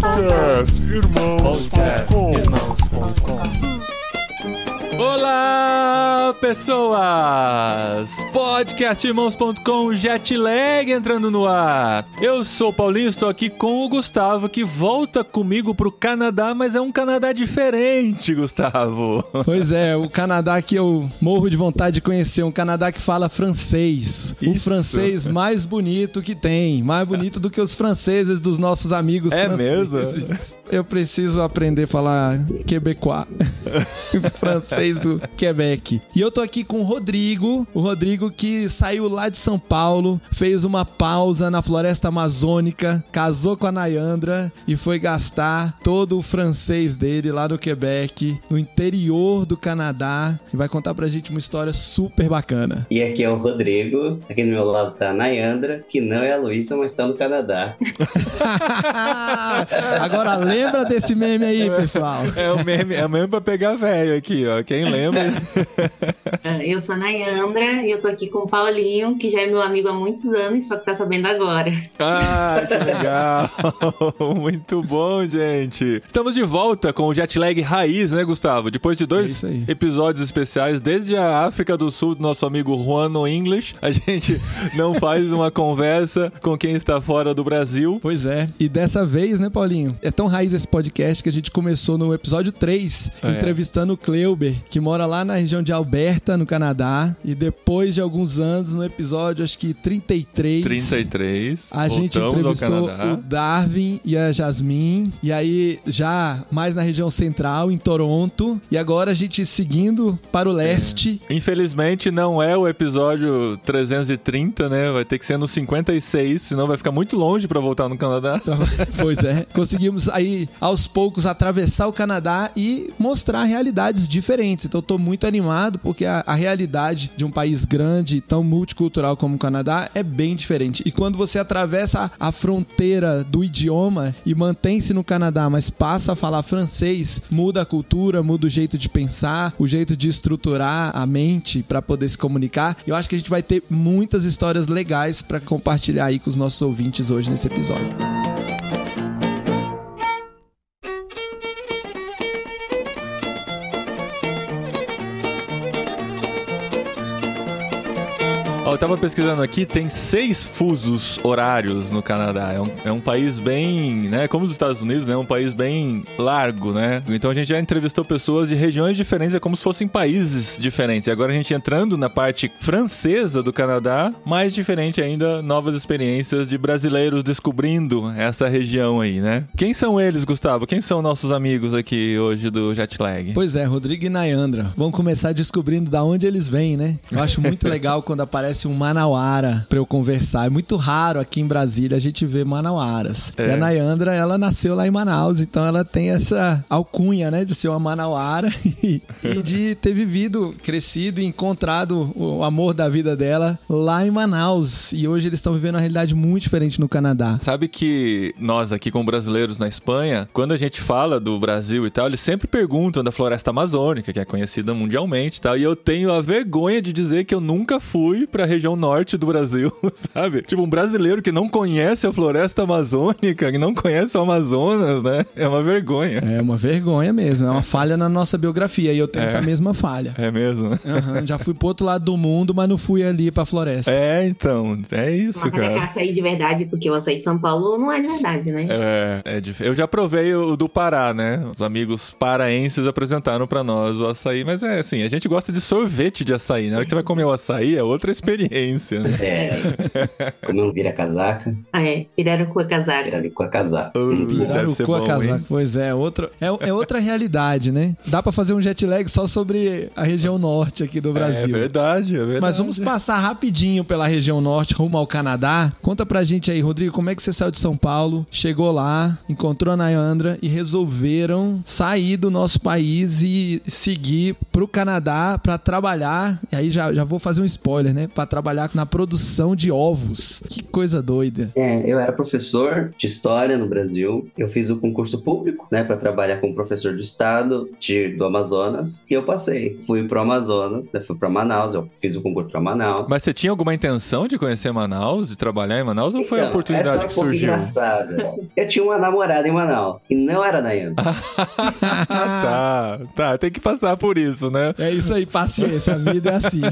Podcast Irmãos.com Olá, pessoas! Podcastirmãos.com Jetlag entrando no ar. Eu sou o Paulinho, estou aqui com o Gustavo, que volta comigo pro Canadá, mas é um Canadá diferente, Gustavo. Pois é, o Canadá que eu morro de vontade de conhecer, um Canadá que fala francês. O Isso. francês mais bonito que tem, mais bonito do que os franceses dos nossos amigos É franceses. mesmo? Eu preciso aprender a falar quebecois, francês do Quebec. E eu tô aqui com o Rodrigo, o Rodrigo que saiu lá de São Paulo, fez uma pausa na floresta amazônica, casou com a Nayandra e foi gastar todo o francês dele lá no Quebec, no interior do Canadá, e vai contar pra gente uma história super bacana. E aqui é o Rodrigo, aqui do meu lado tá a Nayandra, que não é a Luísa, mas tá no Canadá. Agora lembra desse meme aí, pessoal. É o meme, é o meme pra pegar velho aqui, ó. Quem lembra? Ah, Eu sou a Nayandra e eu tô aqui com o Paulinho, que já é meu amigo há muitos anos, só que tá sabendo agora. Ah, que legal! Muito bom, gente! Estamos de volta com o Jetlag Raiz, né, Gustavo? Depois de É dois aí. episódios especiais, desde a África do Sul, do nosso amigo Juan no English, a gente não faz uma conversa com quem está fora do Brasil. Pois é. E dessa vez, né, Paulinho? É tão raiz esse podcast que a gente começou no episódio 3, É. entrevistando o Kleuber, que mora lá na região de Alberta, no Canadá. E depois de alguns anos, no episódio, acho que 33. 33. A gente entrevistou o Darwin e a Jasmine. E aí, já mais na região central, em Toronto. E agora a gente seguindo para o leste. Infelizmente não é o episódio 330, né? Vai ter que ser no 56, senão vai ficar muito longe pra voltar no Canadá. pois é. Conseguimos aí, aos poucos, atravessar o Canadá e mostrar realidades diferentes. Então, eu tô muito animado porque a, a realidade de um país grande tão multicultural como o Canadá é bem diferente. E quando você atravessa a, a fronteira do idioma e mantém-se no Canadá, mas passa a falar francês, muda a cultura, muda o jeito de pensar, o jeito de estruturar a mente para poder se comunicar. Eu acho que a gente vai ter muitas histórias legais para compartilhar aí com os nossos ouvintes hoje nesse episódio. Eu tava pesquisando aqui, tem seis fusos horários no Canadá. É um, é um país bem, né? Como os Estados Unidos, né? Um país bem largo, né? Então a gente já entrevistou pessoas de regiões diferentes, é como se fossem países diferentes. E agora a gente entrando na parte francesa do Canadá, mais diferente ainda, novas experiências de brasileiros descobrindo essa região aí, né? Quem são eles, Gustavo? Quem são nossos amigos aqui hoje do Jetlag? Pois é, Rodrigo e Nayandra. Vamos começar descobrindo da onde eles vêm, né? Eu acho muito legal quando aparece um manauara pra eu conversar. É muito raro aqui em Brasília a gente ver manauaras. É. E a Nayandra, ela nasceu lá em Manaus, então ela tem essa alcunha, né, de ser uma manauara e, e de ter vivido, crescido e encontrado o amor da vida dela lá em Manaus. E hoje eles estão vivendo uma realidade muito diferente no Canadá. Sabe que nós aqui como brasileiros na Espanha, quando a gente fala do Brasil e tal, eles sempre perguntam da floresta amazônica, que é conhecida mundialmente e tal, e eu tenho a vergonha de dizer que eu nunca fui pra região norte do Brasil, sabe? Tipo, um brasileiro que não conhece a floresta amazônica, que não conhece o Amazonas, né? É uma vergonha. É uma vergonha mesmo, é uma falha na nossa biografia e eu tenho É. essa mesma falha. É mesmo? Aham, já fui pro outro lado do mundo, mas não fui ali pra floresta. É, então, é isso, Mas é cara. açaí de verdade, porque o açaí de São Paulo não é de verdade, né? É, é dif... Eu já provei o do Pará, né? Os amigos paraenses apresentaram pra nós o açaí, mas é assim, a gente gosta de sorvete de açaí. Na hora que você vai comer o açaí, é outra experiência, né? É. Como não vira casaca, Ah, é, Pirarucu é casaca. vira com a casaca. Pirarucu a bom, casaco. hein? Pois é, outro, é, é outra realidade, né? Dá pra fazer um jet lag só sobre a região norte aqui do É Brasil. verdade, é verdade. Mas vamos passar rapidinho pela região norte, rumo ao Canadá. Conta pra gente aí, Rodrigo, como é que você saiu de São Paulo, chegou lá, encontrou a Nayandra e resolveram sair do nosso país e seguir pro Canadá pra trabalhar. E aí já, já vou fazer um spoiler, né? Pra trabalhar na produção de ovos. Que coisa doida. É, eu era professor de história no Brasil. Eu fiz o concurso público, né, para trabalhar como professor de estado de, do Amazonas. E eu passei. Fui pro Amazonas, né, fui pra Manaus. Eu fiz o concurso pra Manaus. Mas você tinha alguma intenção de conhecer Manaus, de trabalhar em Manaus, ou foi a Então, oportunidade essa é um que surgiu? engraçada. Eu tinha uma namorada em Manaus. E não era Nayana. tá, tá, tem que passar por isso, né? É isso aí, paciência. A vida é assim.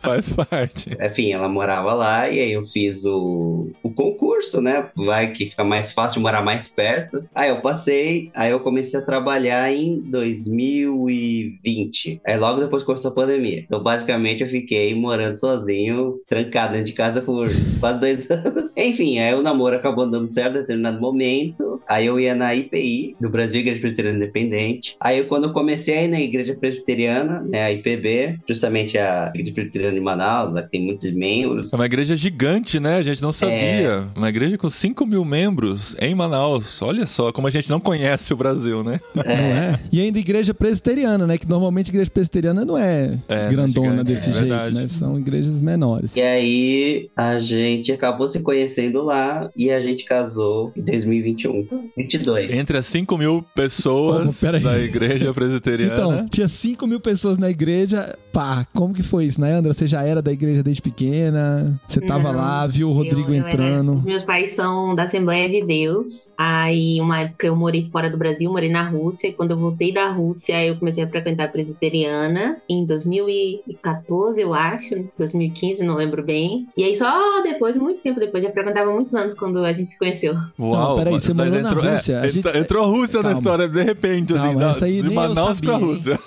Faz parte. Enfim, ela morava lá e aí eu fiz o, o concurso, né? Vai que fica mais fácil morar mais perto. Aí eu passei, aí eu comecei a trabalhar em 2020. Aí logo depois começou a pandemia. Então, basicamente, eu fiquei morando sozinho, trancado dentro de casa por quase dois anos. Enfim, aí o namoro acabou dando certo em determinado momento. Aí eu ia na IPI, do Brasil Igreja Presbiteriana Independente. Aí quando eu comecei a ir na Igreja Presbiteriana, né, a IPB, justamente a Igreja Presbiteriana de Manaus, que tem muitos membros. É uma igreja gigante, né? A gente não sabia. Uma igreja com 5 mil membros em Manaus. Olha só como a gente não conhece o Brasil, né? Não é? E ainda igreja presbiteriana, né? Que normalmente igreja presbiteriana não é, É, grandona gigante, desse é jeito, verdade. né? São igrejas menores. E aí a gente acabou se conhecendo lá e a gente casou em 2021. 22. Entre as 5 mil pessoas Como? Aí. da igreja presbiteriana. Então, tinha 5 mil pessoas na igreja. Pá, como que foi isso, né, Andra? Você já era da igreja desde pequena? Você tava Não, lá, viu o Rodrigo Eu- eu era- entrando? os meus pais são da Assembleia de Deus. Aí, uma época eu morei fora do Brasil, morei na Rússia. E quando eu voltei da Rússia, eu comecei a frequentar a presbiteriana em 2014, eu acho. 2015, não lembro bem. E aí, só depois, muito tempo depois, já frequentava muitos anos quando a gente se conheceu. Uau, Não, peraí, você morou na entrou, é, Rússia, a gente- entrou- a Rússia na Calma. história, de repente, assim, Calma, da- essa aí de nem eu Manaus sabia, pra hein? Rússia.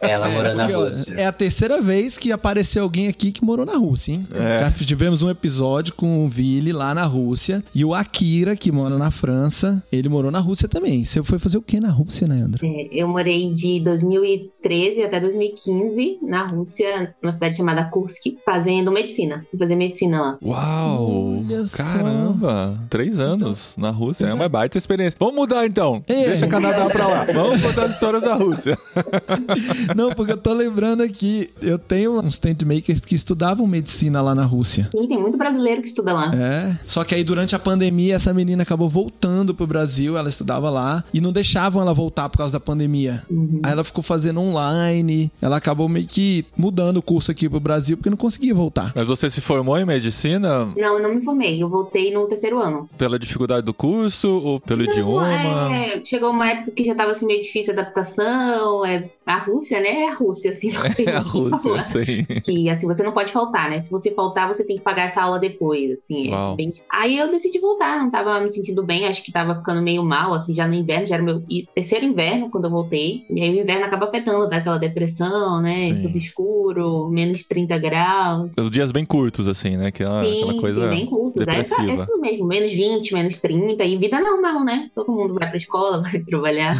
Ela mora na Rússia. é a terceira vez que apareceu alguém aqui que morou na Rússia, hein? É. Já tivemos um episódio com o Vili lá na Rússia. E o Akira, que mora na França, ele morou na Rússia também. Você foi fazer o que na Rússia, né, Andra? É, eu morei de 2013 até 2015 na Rússia, numa cidade chamada Kursk, fazendo medicina. Fui fazer medicina lá. Uau! Olha só. Caramba! Três anos na Rússia. É uma baita experiência. Vamos mudar então. É. Deixa Canadá pra lá. Vamos contar as histórias da Rússia. Não, porque eu tô lembrando aqui, eu tenho uns tent makers que estudavam medicina lá na Rússia. E tem muito brasileiro que estuda lá. É. Só que aí durante a pandemia essa menina acabou voltando pro Brasil, ela estudava lá e não deixavam ela voltar por causa da pandemia. Uhum. Aí ela ficou fazendo online, ela acabou meio que mudando o curso aqui pro Brasil porque não conseguia voltar. Mas você se formou em medicina Não, eu não me formei. Eu voltei no terceiro ano. pela dificuldade do curso ou pelo idioma? É, chegou uma época que já tava assim meio difícil a adaptação. É, a Rússia, né? É a Rússia, assim. não tem É a Rússia. Que assim, você não pode faltar, né? Se você faltar, você tem que pagar essa aula depois, assim. é bem- Aí eu decidi voltar, não tava me sentindo bem, acho que tava ficando meio mal, assim, já no inverno, já era meu terceiro inverno quando eu voltei. E aí o inverno acaba afetando, dá aquela depressão, né? Sim. Tudo escuro, menos 30 graus. Os dias bem curtos, assim, né? Aquela sim, coisa sim, bem curtos. É, depressiva. é isso mesmo, menos 20, menos 30, e vida normal, né? Todo mundo vai pra escola, vai trabalhar.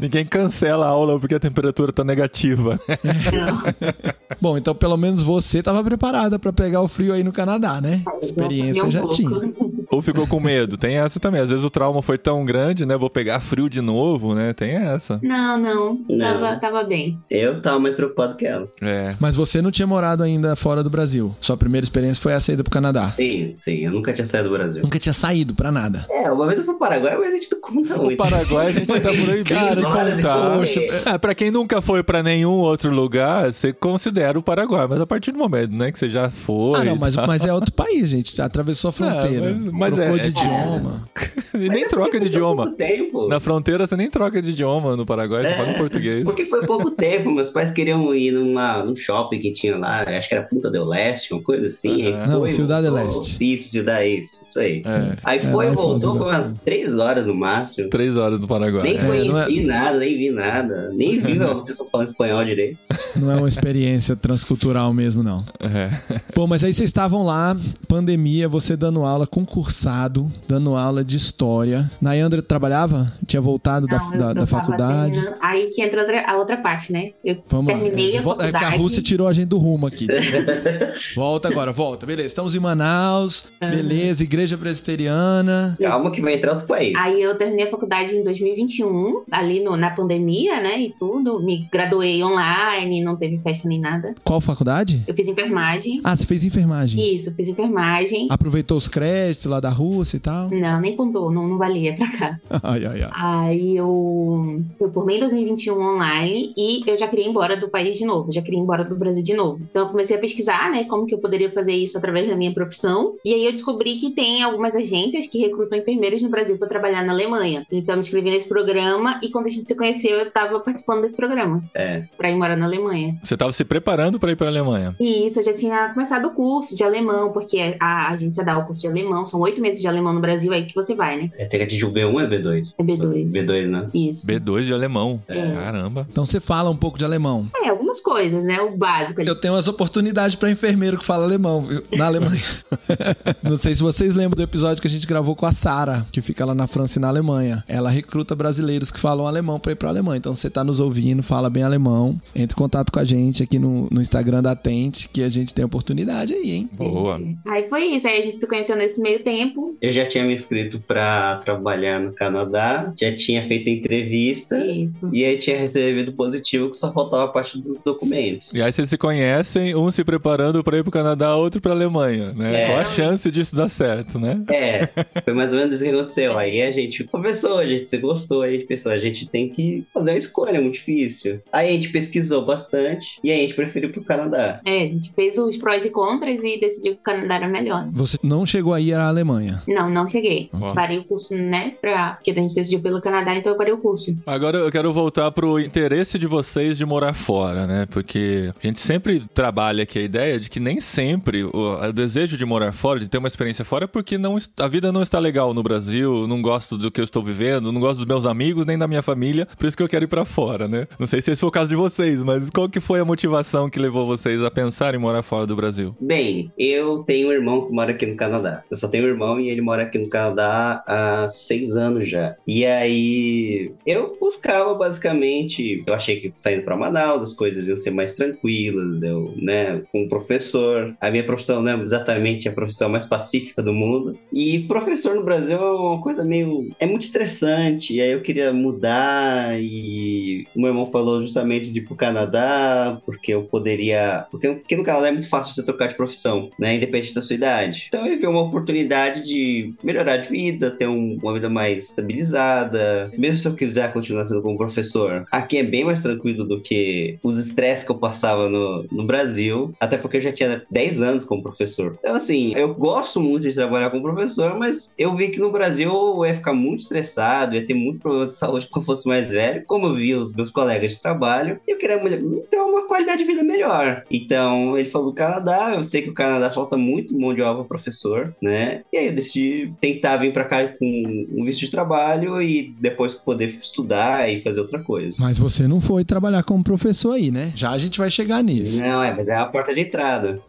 Ninguém cancela a aula porque a temperatura tá negativa. Não. Bom, então pelo menos você tava preparada pra pegar o frio aí no Canadá, né? Experiência já tinha. Ou ficou com medo. Tem essa também. Às vezes o trauma foi tão grande, né? Vou pegar frio de novo, né? Tem essa. Não, não, Não. Tava, tava bem. Eu tava mais preocupado que ela. É. Mas você não tinha morado ainda fora do Brasil. Sua primeira experiência foi a saída pro Canadá. Sim, sim, eu nunca tinha saído do Brasil. Nunca tinha saído pra nada. É, uma vez eu fui pro Paraguai, mas a gente não conta O muito. Paraguai a gente tá proibido Cara, de contar. poxa, É, pra quem nunca foi pra nenhum outro lugar, você considera o Paraguai. Mas a partir do momento, né, que você já foi. ah, não, mas, mas é outro país, gente. Atravessou a fronteira. mas- mas trocou é- de é- idioma. E nem troca de idioma. pouco tempo. Na fronteira você nem troca de idioma no Paraguai, você É, fala em português. Porque foi pouco tempo, meus pais queriam ir numa, num shopping que tinha lá, acho que era Punta del Leste, uma coisa assim. Aí Não, foi, Ciudad del voltou. Leste. Isso, Ciudad isso, isso aí. É, Aí É, foi, do voltou, Iguaçu. umas três horas no máximo. três horas no Paraguai. Nem É. conheci nada, nem vi nada. Nem vi a pessoa falando espanhol direito. Não é uma experiência transcultural mesmo, não. É. Pô, mas aí vocês estavam lá, pandemia, você dando aula, concursado, dando aula de história. Nayandra trabalhava? Tinha voltado da, Não, da, da tava faculdade? terminando- Aí que entra outra- a outra parte, né? Eu Vamos lá. terminei É, a volta- é que a faculdade. Rússia tirou a gente do rumo aqui. volta agora, volta. Beleza, estamos em Manaus. Aham. Beleza, igreja presbiteriana. Calma que vai entrar outro país. Aí eu terminei a faculdade em 2021, ali no- na pandemia, né? E tudo. Me graduei online, não teve festa nem nada. Qual faculdade? Eu fiz enfermagem. Ah, você fez enfermagem. Isso, fiz enfermagem. Aproveitou os créditos lá da Rússia e tal? Não, nem contou, não, não valia pra cá. Ai, ai, ai. Aí eu, eu formei em 2021 online e eu já queria ir embora do país de novo, já queria ir embora do Brasil de novo. Então eu comecei a pesquisar, né, como que eu poderia fazer isso através da minha profissão. E aí eu descobri que tem algumas agências que recrutam enfermeiros no Brasil para trabalhar na Alemanha. Então eu me inscrevi nesse programa e quando a gente se conheceu, eu tava participando desse programa É. para ir morar na Alemanha. Você tava se preparando pra ir pra Alemanha. Isso, eu já tinha começado o curso de alemão, porque a agência dá o curso de alemão, são oito meses de alemão no Brasil, aí que você vai, né? É, atingir o B1 ou é B2? É B2. B2, né? Isso. B2 de alemão. É. Caramba. Então você fala um pouco de alemão. É, algumas coisas, né? O básico ali. Eu tenho umas oportunidades pra enfermeiro que fala alemão, viu? Na Alemanha. Não sei se vocês lembram do episódio que a gente gravou com a Sara, que fica lá na França e na Alemanha. Ela recruta brasileiros que falam alemão pra ir pra Alemanha. Então você tá nos ouvindo, fala bem alemão, entre em contato com a gente aqui no, no Instagram da Tente, que a gente tem oportunidade aí, hein? Boa. Aí foi isso, aí a gente se conheceu nesse meio tempo. Eu já tinha me inscrito pra trabalhar no Canadá, já tinha feito entrevista. Isso. E aí tinha recebido positivo que só faltava a parte dos documentos. E aí vocês se conhecem, um se preparando pra ir pro Canadá, outro pra Alemanha, né? É. Qual a chance disso dar certo, né? É, foi mais ou menos isso que aconteceu. Aí a gente conversou, a gente se gostou, aí a gente pensou, a gente tem que fazer uma escolha, é muito difícil. Aí a gente pesquisou bastante e aí a gente preferiu pro Canadá. É, a gente fez os prós e contras e decidiu que o Canadá era melhor. Você não chegou aí à Alemanha. Não, não cheguei. Ó. Parei o curso, né? Pra... Porque a gente decidiu pelo Canadá, então eu parei o curso. Agora eu quero voltar pro interesse de vocês de morar fora, né? Porque a gente sempre trabalha aqui a ideia de que nem sempre o, o desejo de morar fora, de ter uma experiência fora, é porque não, a vida não está legal no Brasil, não gosto do que eu estou vivendo, não gosto dos meus amigos, nem da minha família, por isso que eu quero ir pra fora, né? Não sei se esse foi o caso de vocês, mas qual que foi a motivação que levou vocês a pensar em morar fora do Brasil? Bem, eu tenho um irmão que mora aqui no Canadá. Eu só tenho um irmão e ele mora aqui no Canadá há seis anos já. E aí eu buscava basicamente, eu achei que saindo para Manaus as coisas iam ser mais tranquilas, eu, né, com um professor. A minha profissão não é exatamente a profissão mais pacífica do mundo. E professor no Brasil é uma coisa meio é muito estressante. E aí eu queria mudar e o meu irmão falou justamente de ir pro Canadá, porque eu poderia, porque, porque no Canadá é muito fácil você trocar de profissão, né, independente da sua idade. Então eu vi uma oportunidade de melhorar de vida, ter um- uma vida mais estabilizada, mesmo se eu quiser continuar sendo como professor. Aqui é bem mais tranquilo do que os estresses que eu passava no, no Brasil, até porque eu já tinha 10 anos como professor. Então assim, eu gosto muito de trabalhar como professor, mas eu vi que no Brasil eu ia ficar muito estressado, ia ter muito problema de saúde quando eu fosse mais velho, como eu via os meus colegas de trabalho, eu queria ter uma qualidade de vida melhor. Então ele falou Canadá, eu sei que o Canadá falta muito mão de obra professor, né? E aí eu decidi tentar vir pra cá com um visto de trabalho e depois poder estudar e fazer outra coisa. Mas você não foi trabalhar como professor aí, né? Já a gente vai chegar nisso. Não, é, mas é a porta de entrada.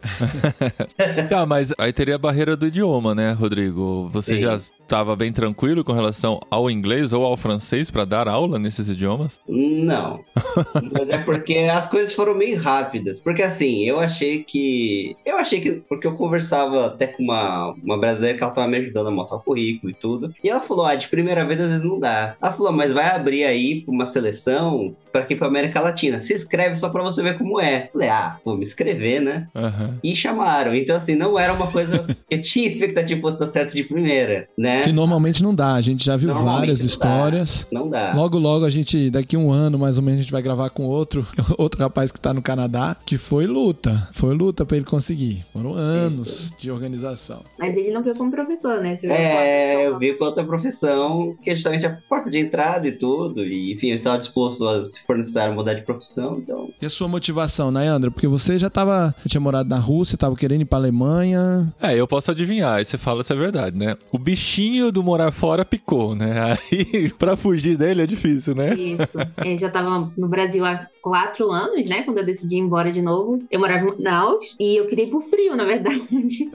Tá, mas aí teria a barreira do idioma, né, Rodrigo? Você Sim. já estava bem tranquilo com relação ao inglês ou ao francês pra dar aula nesses idiomas? Não. Mas é porque as coisas foram meio rápidas. Porque assim, eu achei que. Eu achei que. Porque eu conversava até com uma, uma brasileira que ela tava me ajudando a montar o currículo e tudo. E ela falou: ah, de primeira vez às vezes não dá. Ela falou, mas vai abrir aí pra uma seleção pra aqui pra América Latina. Se inscreve só pra você ver como é. Falei, ah, vou me inscrever, né? Aham. E chamaram. Então, assim, não era uma coisa. eu tinha expectativa fosse dar certo de primeira, né? Que normalmente não dá. A gente já viu várias não dá. histórias. Não dá. Logo, logo, a gente, daqui um ano, mais ou menos, a gente vai gravar com outro, outro rapaz que tá no Canadá, que foi luta. Foi luta pra ele conseguir. Foram anos de organização. Mas ele não veio como professor, né? É, eu vi com outra profissão, que é justamente a porta de entrada e tudo. E, enfim, eu estava disposto a, se for necessário, mudar de profissão, então. E a sua motivação, Nayandra? Porque você já tava, já tinha morado na Rússia, tava querendo ir pra Alemanha. É, eu posso adivinhar, aí você fala se é verdade, né? O bichinho do morar fora picou, né? Aí, pra fugir dele é difícil, né? Isso. É, já tava no Brasil há quatro anos, né? Quando eu decidi ir embora de novo. Eu morava em Manaus e eu queria ir pro frio, na verdade.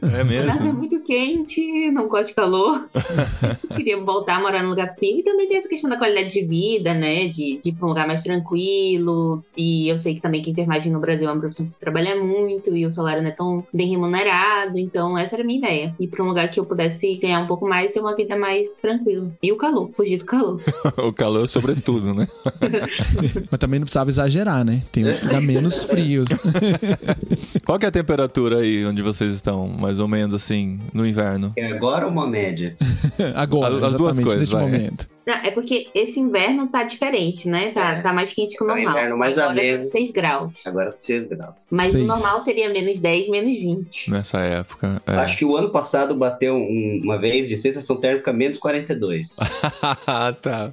É Manaus é mesmo? muito quente, não gosto de calor. queria voltar a morar num lugar frio. E também tem essa questão da qualidade de vida, né? De, de ir pra um lugar mais tranquilo. E eu sei que também que a enfermagem no Brasil é uma profissão que se trabalha muito e o salário não é tão bem remunerado. Então, essa era a minha ideia. Ir pra um lugar que eu pudesse ganhar um pouco mais e ter uma vida mais tranquila. E o calor, fugir do calor. o calor sobretudo, né? Mas também não precisava exagerar, né? Tem outros lugares menos frios. Qual que é a temperatura aí onde vocês estão, mais ou menos assim, no inverno? É agora uma média. Agora, As duas exatamente, coisas, neste vai. momento. Não, é porque esse inverno tá diferente, né? Tá, É. tá mais quente que o É o normal. inverno mais Agora ameno. é 6 graus. Agora tá 6 graus. Mas Seis. o normal seria menos 10, menos 20. Nessa época. É. Acho que o ano passado bateu um- uma vez de sensação térmica menos 42. tá.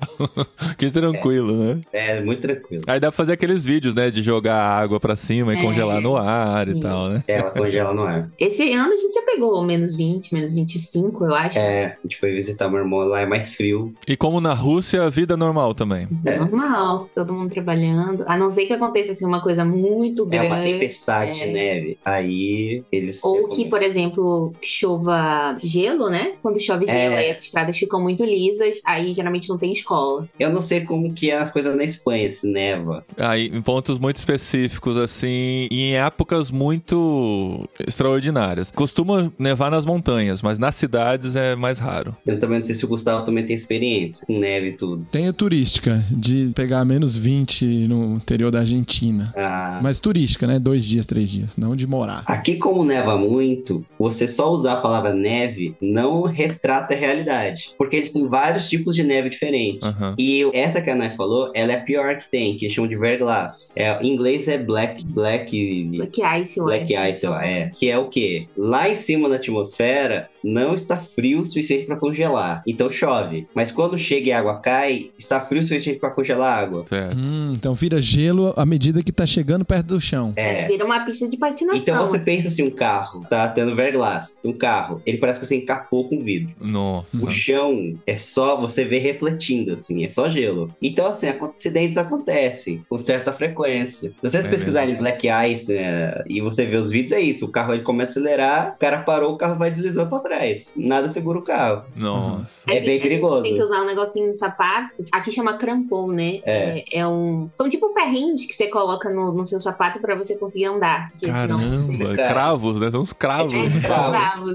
que tranquilo, né? é, muito tranquilo. Aí dá pra fazer aqueles vídeos, né? De jogar água pra cima e É. congelar no ar e tal, né? É, ela congela no ar. Esse ano a gente já pegou menos 20, menos 25, eu acho. É, a gente foi visitar meu irmão lá, é mais frio. E como na Rússia, vida normal também. É. Normal, todo mundo trabalhando. A não ser que aconteça assim, uma coisa muito É grande. uma tempestade de é. neve. Aí eles. Ou que, por exemplo, chova gelo, né? Quando chove É. gelo, aí as estradas ficam muito lisas, aí geralmente não tem escola. Eu não sei como que é as coisas na Espanha, se neva. Aí, em pontos muito específicos, assim, e em épocas muito extraordinárias. Costuma nevar nas montanhas, mas nas cidades é mais raro. Eu também não sei se o Gustavo também tem experiência com neve e tudo. Tem a turística, de pegar menos 20 no interior da Argentina. Ah, Mas turística, né? Dois dias, três dias. Não de morar. Aqui, como neva muito, você só usar a palavra neve não retrata a realidade. Porque eles têm vários tipos de neve diferentes. Aham. E essa que a Nai falou, ela é a pior que tem, que chamam de verglass. É, em inglês é black, black, Black Ice, eu black acho. ice, ó, é. Que é o quê? Lá em cima da atmosfera não está frio o suficiente para congelar. Então chove. Mas quando chega e a água cai, está frio o suficiente para congelar a água. Certo. Hum, então vira gelo à medida que tá chegando perto do chão. É. Vira uma pista de patinação. Então você assim. pensa assim, um carro, tá tendo verglass, um carro, ele parece que você encapou com vidro. Nossa. O chão é só você vê refletindo, assim, é só gelo. Então, assim, acidentes acontecem com certa frequência. Se vocês É pesquisarem Black Ice né, e você vê os vídeos, é isso. O carro ele começa a acelerar, o cara parou, o carro vai deslizando pra trás. Nada segura o carro. Nossa. É Aí bem perigoso. Tem que usar um negocinho no sapato. Aqui chama crampon, né? É. É, é um. São tipo perrinhos que você coloca no, no seu sapato pra você conseguir andar. Senão- Caramba, Cara. cravos, né? São uns cravos. É.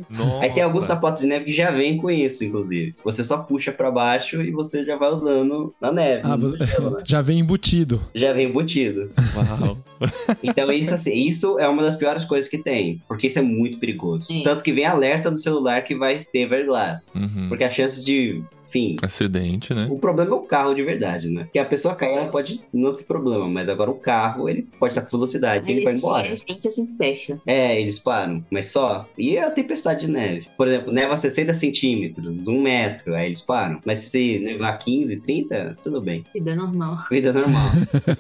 Nossa. Aí tem alguns sapatos de neve que já vêm com isso, inclusive. Você só puxa pra baixo e você já vai usando na neve. Ah, você- gelo, né? já vem embutido. Já vem embutido. Uau. Então, isso, assim, isso é uma das piores coisas que tem, porque isso é muito perigoso. Sim. Tanto que vem alerta no celular que vai ter verglass. Uhum. Porque a chance de, enfim. Acidente, né? O problema é o carro de verdade, né? Que a pessoa cair, ela pode não ter problema, mas agora o carro, ele pode estar com velocidade e ele vai embora. A gente assim fecha. É, eles param, mas só. E a tempestade de neve? Por exemplo, neva 60 centímetros, um metro, aí eles param. Mas se nevar 15, 30, tudo bem. Vida normal. Vida normal.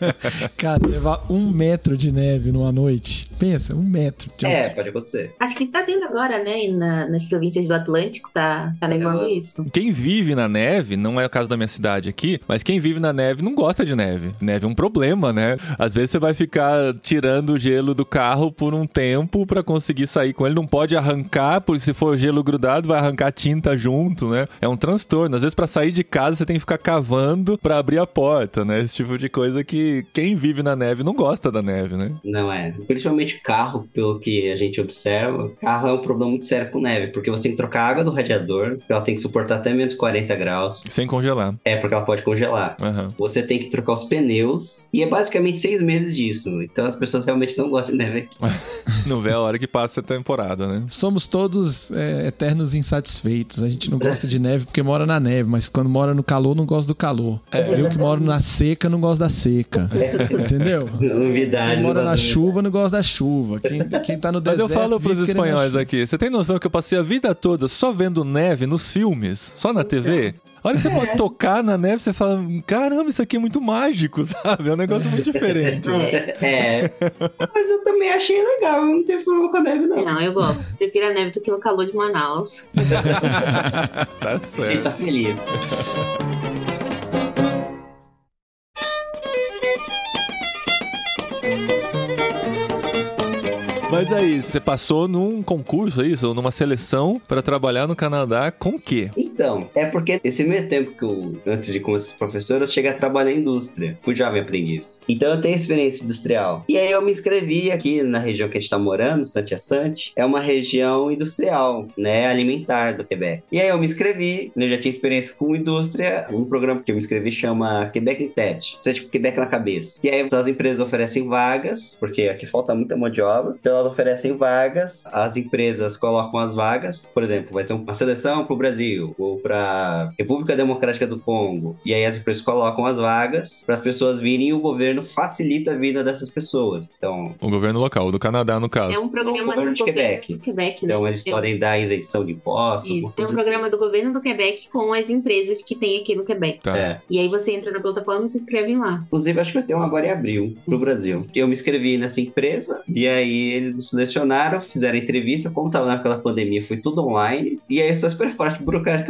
Cara, levar um metro de neve numa noite. Pensa, um metro. De é, pode acontecer. Acho que tá tendo agora, né? e na- nas províncias do Atlântico tá, tá nevando Eu- isso. Quem vive na neve, não é o caso da minha cidade aqui, mas quem vive na neve não gosta de neve. Neve é um problema, né? Às vezes você vai ficar tirando o gelo do carro por um tempo pra conseguir sair com ele. Não pode arrancar, porque se for gelo grudado, vai arrancar tinta junto, né? É um transtorno. Às vezes pra sair de casa você tem que ficar cavando pra abrir a porta, né? Esse tipo de coisa que quem vive na neve não gosta da neve, né? Não é. Principalmente carro, pelo que a gente observa, carro é um problema muito sério com neve, porque você tem que trocar a água do radiador, ela tem que suportar até menos 40 graus. Sem congelar. É, porque ela pode congelar. Aham. Você tem que trocar os pneus, e é basicamente seis meses disso. Então as pessoas realmente não gostam de neve aqui. Não vê a hora que passa a temporada, né? Somos todos é, eternos insatisfeitos. A gente não gosta de neve porque mora na neve, mas quando mora no calor, não gosta do calor. Eu que moro na seca, não gosto da seca. Entendeu? Novidade. Quem mora na gosta de- chuva não gosta da chuva. Quem, quem tá no Mas deserto. eu falo pros espanhóis aqui, você tem noção que eu passei a vida toda só vendo neve nos filmes, só na TV? fazer. A hora que você pode é. tocar na neve, você fala: caramba, isso aqui é muito mágico, sabe? É um negócio muito diferente. É. é. Mas eu também achei legal, eu não tenho problema com a neve, não. Não, eu gosto. Prefiro a neve do que o calor de Manaus. tá certo. A gente tá feliz. Mas é isso. Você passou num concurso, é isso? Ou numa seleção para trabalhar no Canadá com o quê? Então, é porque esse meio tempo que eu, antes de começar a ser professor, eu cheguei a trabalhar em indústria. Fui jovem aprendiz. Então eu tenho experiência industrial. E aí eu me inscrevi aqui na região que a gente tá morando, Saint-Hyacinthe. É uma região industrial, né, alimentar do Quebec. E aí eu me inscrevi, né, eu já tinha experiência com indústria. Um programa que eu me inscrevi chama Quebec in Tech. Você é tipo Quebec na cabeça. E aí as empresas oferecem vagas, porque aqui falta muita mão de obra. Então elas oferecem vagas, as empresas colocam as vagas. Por exemplo, vai ter uma seleção pro Brasil ou pra República Democrática do Congo. E aí as empresas colocam as vagas para as pessoas virem e o governo facilita a vida dessas pessoas. Então, O governo local, do Canadá, no caso. É um programa O governo do governo Quebec. do Quebec, né? então eles É podem dar isenção de impostos. Isso, é um programa do governo do Quebec com as empresas que tem aqui no Quebec. Tá. assim. É. E aí você entra na plataforma e se inscreve lá. Inclusive, acho que ter um agora em abril pro Brasil. Eu me inscrevi nessa empresa e aí eles me selecionaram, fizeram entrevista. Como tava naquela pandemia, foi tudo online. E aí eu só esperei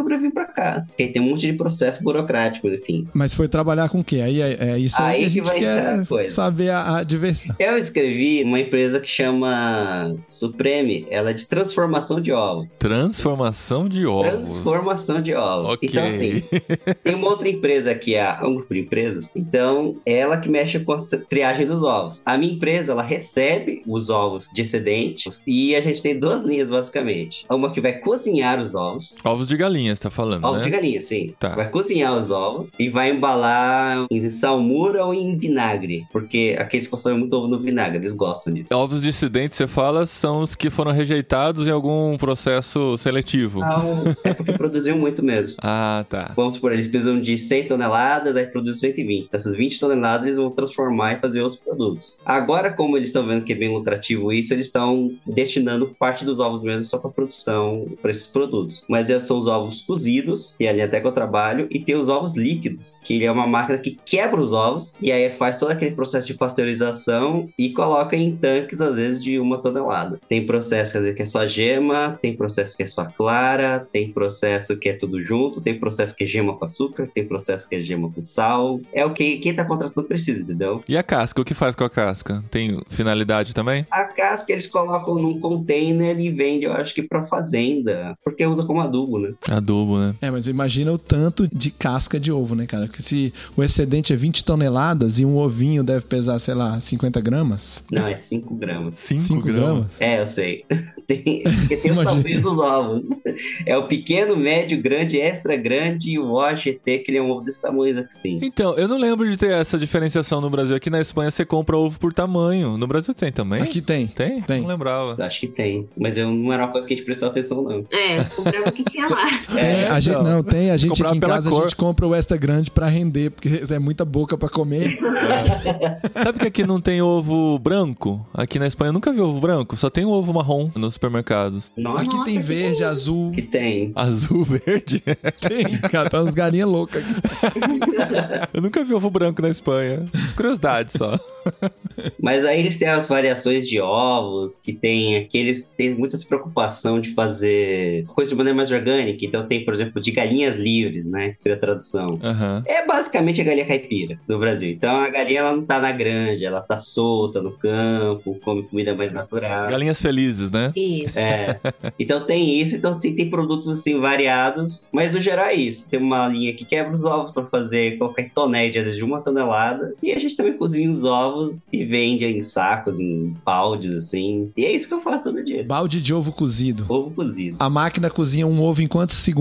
a parte burocrática pra vir pra cá. Porque tem um monte de processo burocrático, enfim. Mas foi trabalhar com o quê? Aí é, é isso aí, Aí que a gente quer a saber a, a diversão. Eu me inscrevi numa empresa que chama Supreme. Ela é de transformação de ovos. Transformação de ovos. Transformação de ovos. Ok. Então, assim, tem uma outra empresa que é um grupo de empresas. Então, é ela que mexe com a triagem dos ovos. A minha empresa, ela recebe os ovos de excedente e a gente tem duas linhas, basicamente. Uma que vai cozinhar os ovos. Ovos de galinha, você tá falando, Ovos de né? galinha, sim. Tá. Vai cozinhar os ovos e vai embalar em salmura ou em vinagre. Porque aqueles consomem muito ovo no vinagre, eles gostam disso. Ovos dissidentes, você fala, são os que foram rejeitados em algum processo seletivo. Então, é porque produziu muito mesmo. Ah, tá. Vamos supor, eles precisam de 100 toneladas, aí produz 120. Então, essas 20 toneladas eles vão transformar e fazer outros produtos. Agora, como eles estão vendo que é bem lucrativo isso, eles estão destinando parte dos ovos mesmo só para produção, para esses produtos. Mas esses são os ovos cozidos, que é ali até que eu trabalho, e tem os ovos líquidos, que é uma máquina que quebra os ovos e aí faz todo aquele processo de pasteurização e coloca em tanques, às vezes, de uma tonelada. Tem processo, quer dizer, que é só gema, tem processo que é só clara, tem processo que é tudo junto, tem processo que é gema com açúcar, tem processo que é gema com sal. É o que quem tá contratando precisa, entendeu? E a casca? O que faz com a casca? Tem finalidade também? A casca eles colocam num container e vendem, eu acho que pra fazenda, porque usa como adubo, né? Adubo, né? É, mas imagina o tanto de casca de ovo, né, cara? Porque se o excedente é 20 toneladas e um ovinho deve pesar, sei lá, 50 gramas. Não, é 5 gramas. 5 5 gramas. gramas? É, eu sei. Tem, porque tem os tamanhos dos ovos. É o pequeno, médio, grande, extra grande e o OGT, que ele é um ovo desse tamanho assim. Então, eu não lembro de ter essa diferenciação no Brasil. Aqui na Espanha você compra ovo por tamanho. No Brasil tem também? Aqui tem. Tem? Tem. Não lembrava. Acho que tem. Mas eu, não era uma coisa que a gente prestou atenção, não. É, comprava o que tinha lá. Tem, É, a gente, então. não, tem. A gente Comprava aqui em casa, cor. a gente compra o extra grande pra render, porque é muita boca pra comer. Sabe que aqui não tem ovo branco? Aqui na Espanha eu nunca vi ovo branco, só tem ovo marrom nos supermercados. Nossa, Aqui Nossa, tem que verde, azul. que tem. Azul, verde. Tem, cara, tá umas galinhas loucas aqui. Eu nunca vi ovo branco na Espanha. Curiosidade só. Mas aí eles têm as variações de ovos, que tem aqueles têm muita preocupação de fazer coisa de maneira mais orgânica. Então tem, por exemplo, de galinhas livres, né? Que seria a tradução. Aham. É basicamente a galinha caipira do Brasil. Então a galinha ela não tá na granja, ela tá solta no campo, come comida mais natural. Galinhas felizes, né? Isso. É. Então tem isso, então sim, tem produtos assim variados, mas no geral é isso. Tem uma linha que quebra os ovos para fazer, colocar em tonéis de às vezes de uma tonelada. E a gente também cozinha os ovos e vende em sacos, em baldes, assim. E é isso que eu faço todo dia. Balde de ovo cozido. Ovo cozido. A máquina cozinha um ovo em quantos segundos?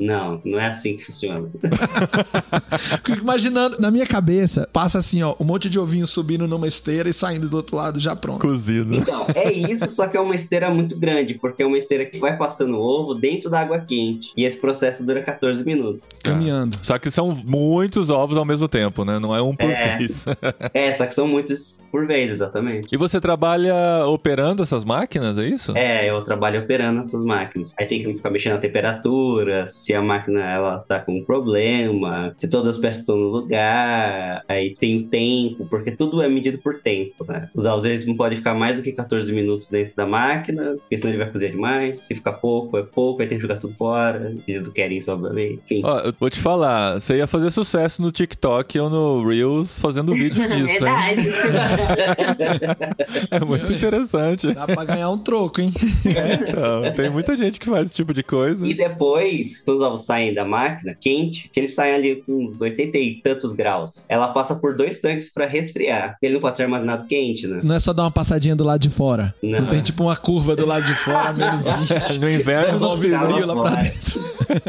Não, não é assim que funciona. Fico imaginando, na minha cabeça, passa assim, ó, um monte de ovinho subindo numa esteira e saindo do outro lado já pronto. Cozido. Então, é isso, só que é uma esteira muito grande, porque é uma esteira que vai passando o ovo dentro da água quente. E esse processo dura 14 minutos. Caminhando. Só que são muitos ovos ao mesmo tempo, né? Não é um por É. vez. É, só que são muitos por vez, exatamente. E você trabalha operando essas máquinas, é isso? É, eu trabalho operando essas máquinas. Aí tem que ficar mexendo na temperatura, se a máquina ela tá com um problema, se todas as peças estão no lugar, aí tem o tempo, porque tudo é medido por tempo, né? Os eles não podem ficar mais do que 14 minutos dentro da máquina, porque senão ele vai cozer demais. Se ficar pouco, é pouco, aí tem que jogar tudo fora. Eles não querem isso, obviamente. Enfim. Ó, eu vou te falar, você ia fazer sucesso no TikTok ou no Reels fazendo vídeo disso, hein? Verdade. É muito muito interessante. Dá pra ganhar um troco, hein? Então, tem muita gente que faz esse tipo de coisa. E depois, se os ovos saem da máquina quente, que eles saem ali com uns 80 e tantos graus, ela passa por dois tanques pra resfriar. Ele não pode ser armazenado quente, né? Não é só dar uma passadinha do lado de fora. Não. Não tem tipo uma curva do lado de fora, menos 20. No inverno não Devolve frio lá pra fora. dentro.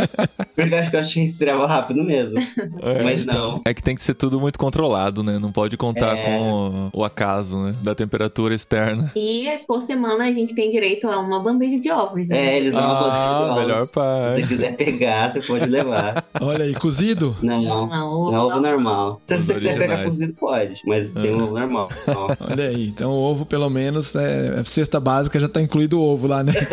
Porque eu acho que eu acho que resfriava rápido mesmo. É, Mas não. É que tem que ser tudo muito controlado, né? Não pode contar É. com o acaso, né? Da temperatura externa. E por semana a gente tem direito a uma bandeja de ovos. né? É, eles dão uma Ah, bandeja de melhor ovos. parte. Se você quiser pegar, você pode levar. Olha aí, cozido? Não, Não, não. ovo Não, ovo normal. Se você quiser pegar cozido, pode. Mas tem um ovo normal. Olha aí. Então o ovo, pelo menos, é, a cesta básica já tá incluído o ovo lá, né?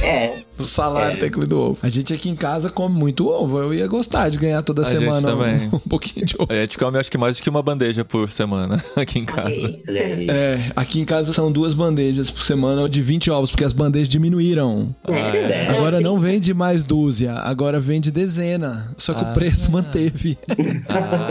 É, O salário É. tá incluído o ovo. A gente aqui em casa come muito ovo. Eu ia gostar de ganhar toda A semana um, também. um pouquinho de ovo. A gente come acho que mais do que uma bandeja por semana aqui em casa. É, aqui em casa são duas bandejas por semana de 20 ovos, porque as bandejas diminuíram. Ah, é. Sério? Agora não vende mais dúzia, agora vende dezena. Só que Ah. o preço manteve. Ah,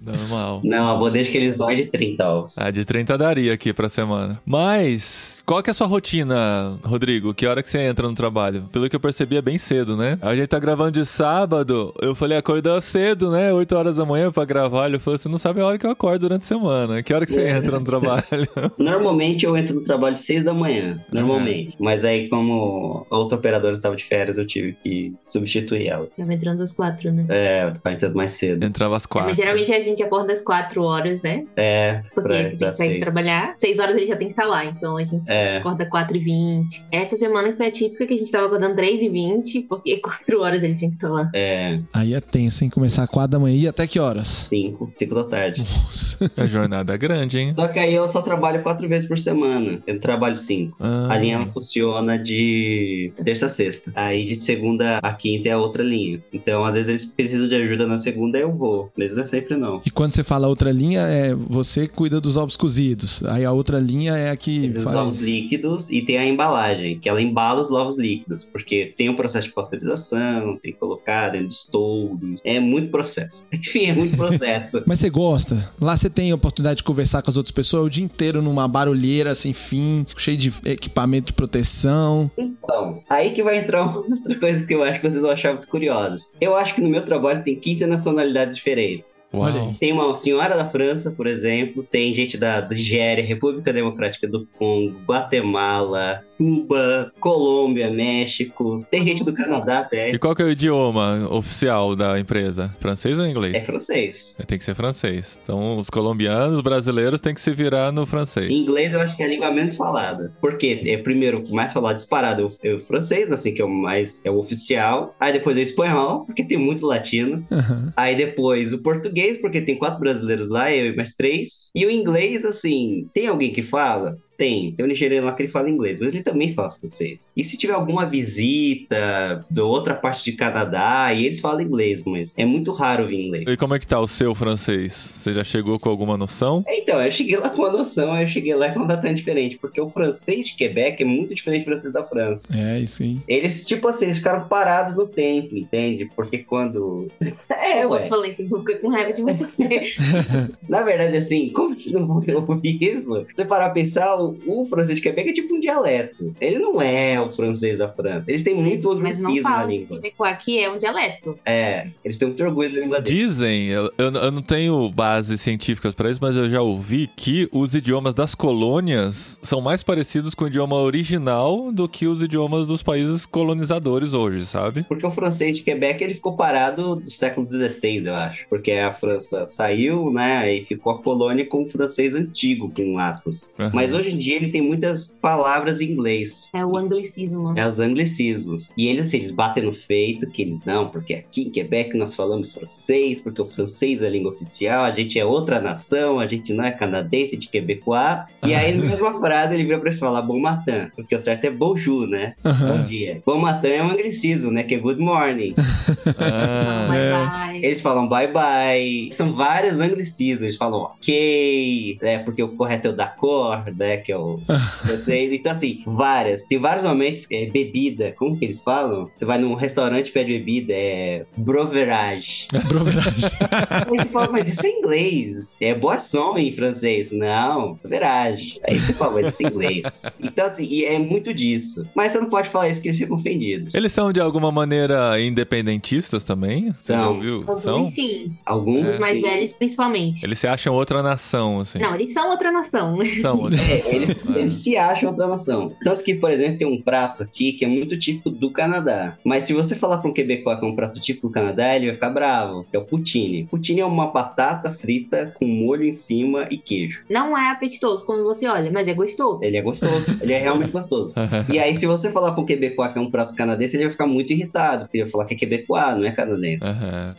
normal. Não, a bandeja que eles dão é de 30 ovos. Ah, de 30 daria aqui pra semana. Mas, qual que é a sua rotina, Rodrigo? Que hora que você entra no trabalho? Pelo que eu percebi, é bem cedo, né? A gente tá gravando de sábado. Eu falei, acordar cedo, né? 8 horas da manhã pra gravar. Ele falou, você não sabe a hora que eu acordo durante a semana. Que hora que você entra no trabalho? Normalmente eu entro no trabalho às 6 da manhã. Normalmente. Mas aí, como a outra operadora estava de férias, eu tive que substituir ela. Tava entrando às quatro, né? É, vai entrando mais cedo. Entrava às Mas quatro. geralmente a gente acorda às quatro horas, né? É, Porque pra, tem pra que sair seis. trabalhar. Seis horas ele já tem que estar lá. Então a gente É. acorda 4 e 20 Essa semana que foi atípica, que a gente tava acordando 3 e 20 porque 4 horas ele tinha que estar lá. É, Aí é tenso, hein? Começar às 4 da manhã e até que horas? 5, 5 da tarde. Nossa. A jornada é grande, hein? Só que aí eu só trabalho quatro vezes por semana. Eu trabalho cinco. Ah, A linha funciona de terça a sexta. Aí de segunda a quinta é a outra linha. Então, às vezes eles precisam de ajuda na segunda, eu vou. Mas não é sempre não. E quando você fala outra linha, é você cuida dos ovos cozidos. Aí a outra linha é a que Os faz. ovos líquidos e tem a embalagem, que ela embala os ovos líquidos, porque tem o processo de pasteurização, tem que colocar dentro dos toldos. É muito processo. Enfim, é muito processo. Mas você gosta? Lá você tem a oportunidade de conversar com as outras pessoas o dia inteiro numa barulheira sem fim, cheio de equipamento de proteção. Então, aí que vai entrar uma outra coisa que eu acho que vocês vão achar muito curiosas. Eu acho que no meu trabalho tem 15 nacionalidades diferentes. Uau. Olha aí. Tem uma senhora da França, por exemplo, tem gente da Nigéria, República Democrática do Congo, Guatemala, Cuba, Colômbia, México, tem gente do Canadá até. E qual que é o idioma oficial da empresa? Francês ou inglês? É francês. Tem que ser francês. Então, os colombianos, os brasileiros têm que se virar no francês. Em inglês eu acho que é a língua menos falada. Porque é primeiro o mais falado disparado é o, é o francês, assim, que é o mais é o oficial. Aí depois é o espanhol, porque tem muito latino. Aham. Aí depois o português, porque tem quatro brasileiros lá, eu e mais três. E o inglês, assim, tem alguém que fala? Tem. Tem um nigeriano lá que ele fala inglês, mas ele também fala francês. E se tiver alguma visita de outra parte de Canadá, e eles falam inglês, mas é muito raro vir inglês. E como é que tá o seu francês? Você já chegou com alguma noção? Então, eu cheguei lá com uma noção, aí eu cheguei lá e não dá tão diferente, porque o francês de Quebec é muito diferente do francês da França. É, aí. Eles, tipo assim, eles ficaram parados no tempo, entende? Porque quando. é, Eu ué. falei que vão ficar com raiva de você. Na verdade, assim, como que você não vai ouvir isso? Se você parar a pensar, o, francês de Quebec é tipo um dialeto. Ele não é o francês da França. Eles têm muito Mas não anglicismo na língua. quebecois aqui é um dialeto. É, eles têm muito orgulho da língua deles. Dizem, eu, eu, eu não tenho bases científicas para isso, mas eu já ouvi que os idiomas das colônias são mais parecidos com o idioma original do que os idiomas dos países colonizadores hoje, sabe? Porque o francês de Quebec ele ficou parado do século XVI, eu acho. Porque a França saiu, né? E ficou a colônia com o francês antigo, com aspas. Aham. Mas hoje em dia ele tem muitas palavras em inglês. É o anglicismo. É os anglicismos. E eles, assim, eles batem no feito que eles não, porque aqui em Quebec nós falamos francês, porque o francês é a língua oficial, a gente é outra nação, a gente não é canadense de Quebecois. E aí, na mesma frase, ele vira pra eles falar bon matin, porque o certo é bonjour, né? Bom Aham. dia. Bom matin é um anglicismo, né? Que é good morning. Ah, Bye, é. bye. Eles falam bye bye. São vários anglicismos. Eles falam ok, né? Porque o correto é o d'accord, né? Que é o. eu sei. Então, assim, várias. Tem vários momentos. É, bebida. Como que eles falam? Você vai num restaurante e pede bebida. É. Broverage. Broveragem. Aí você fala, mas isso é inglês. É boisson em francês. Não, broverage. Aí você fala, mas isso é inglês. Então, assim, e é muito disso. Mas você não pode falar isso porque eles ficam ofendidos. Eles são de alguma maneira independentistas também? Você já São. ouviu? Alguns São? sim. Alguns. Os mais sim. velhos, principalmente. Eles se acham outra nação, assim. Não, eles são outra nação. né? São outra É, eles, É. eles se acham outra nação. Tanto que, por exemplo, tem um prato aqui que é muito típico do Canadá. Mas se você falar para um quebecois que é um prato típico do Canadá, ele vai ficar bravo. Que é o poutine. Poutine é uma batata frita com molho em cima e queijo. Não é apetitoso quando você olha, mas é gostoso. Ele é gostoso. ele é realmente gostoso. E aí, se você falar para um quebecois que é um prato canadense, ele vai ficar muito irritado. Porque ele vai falar que é quebecois, não é canadense.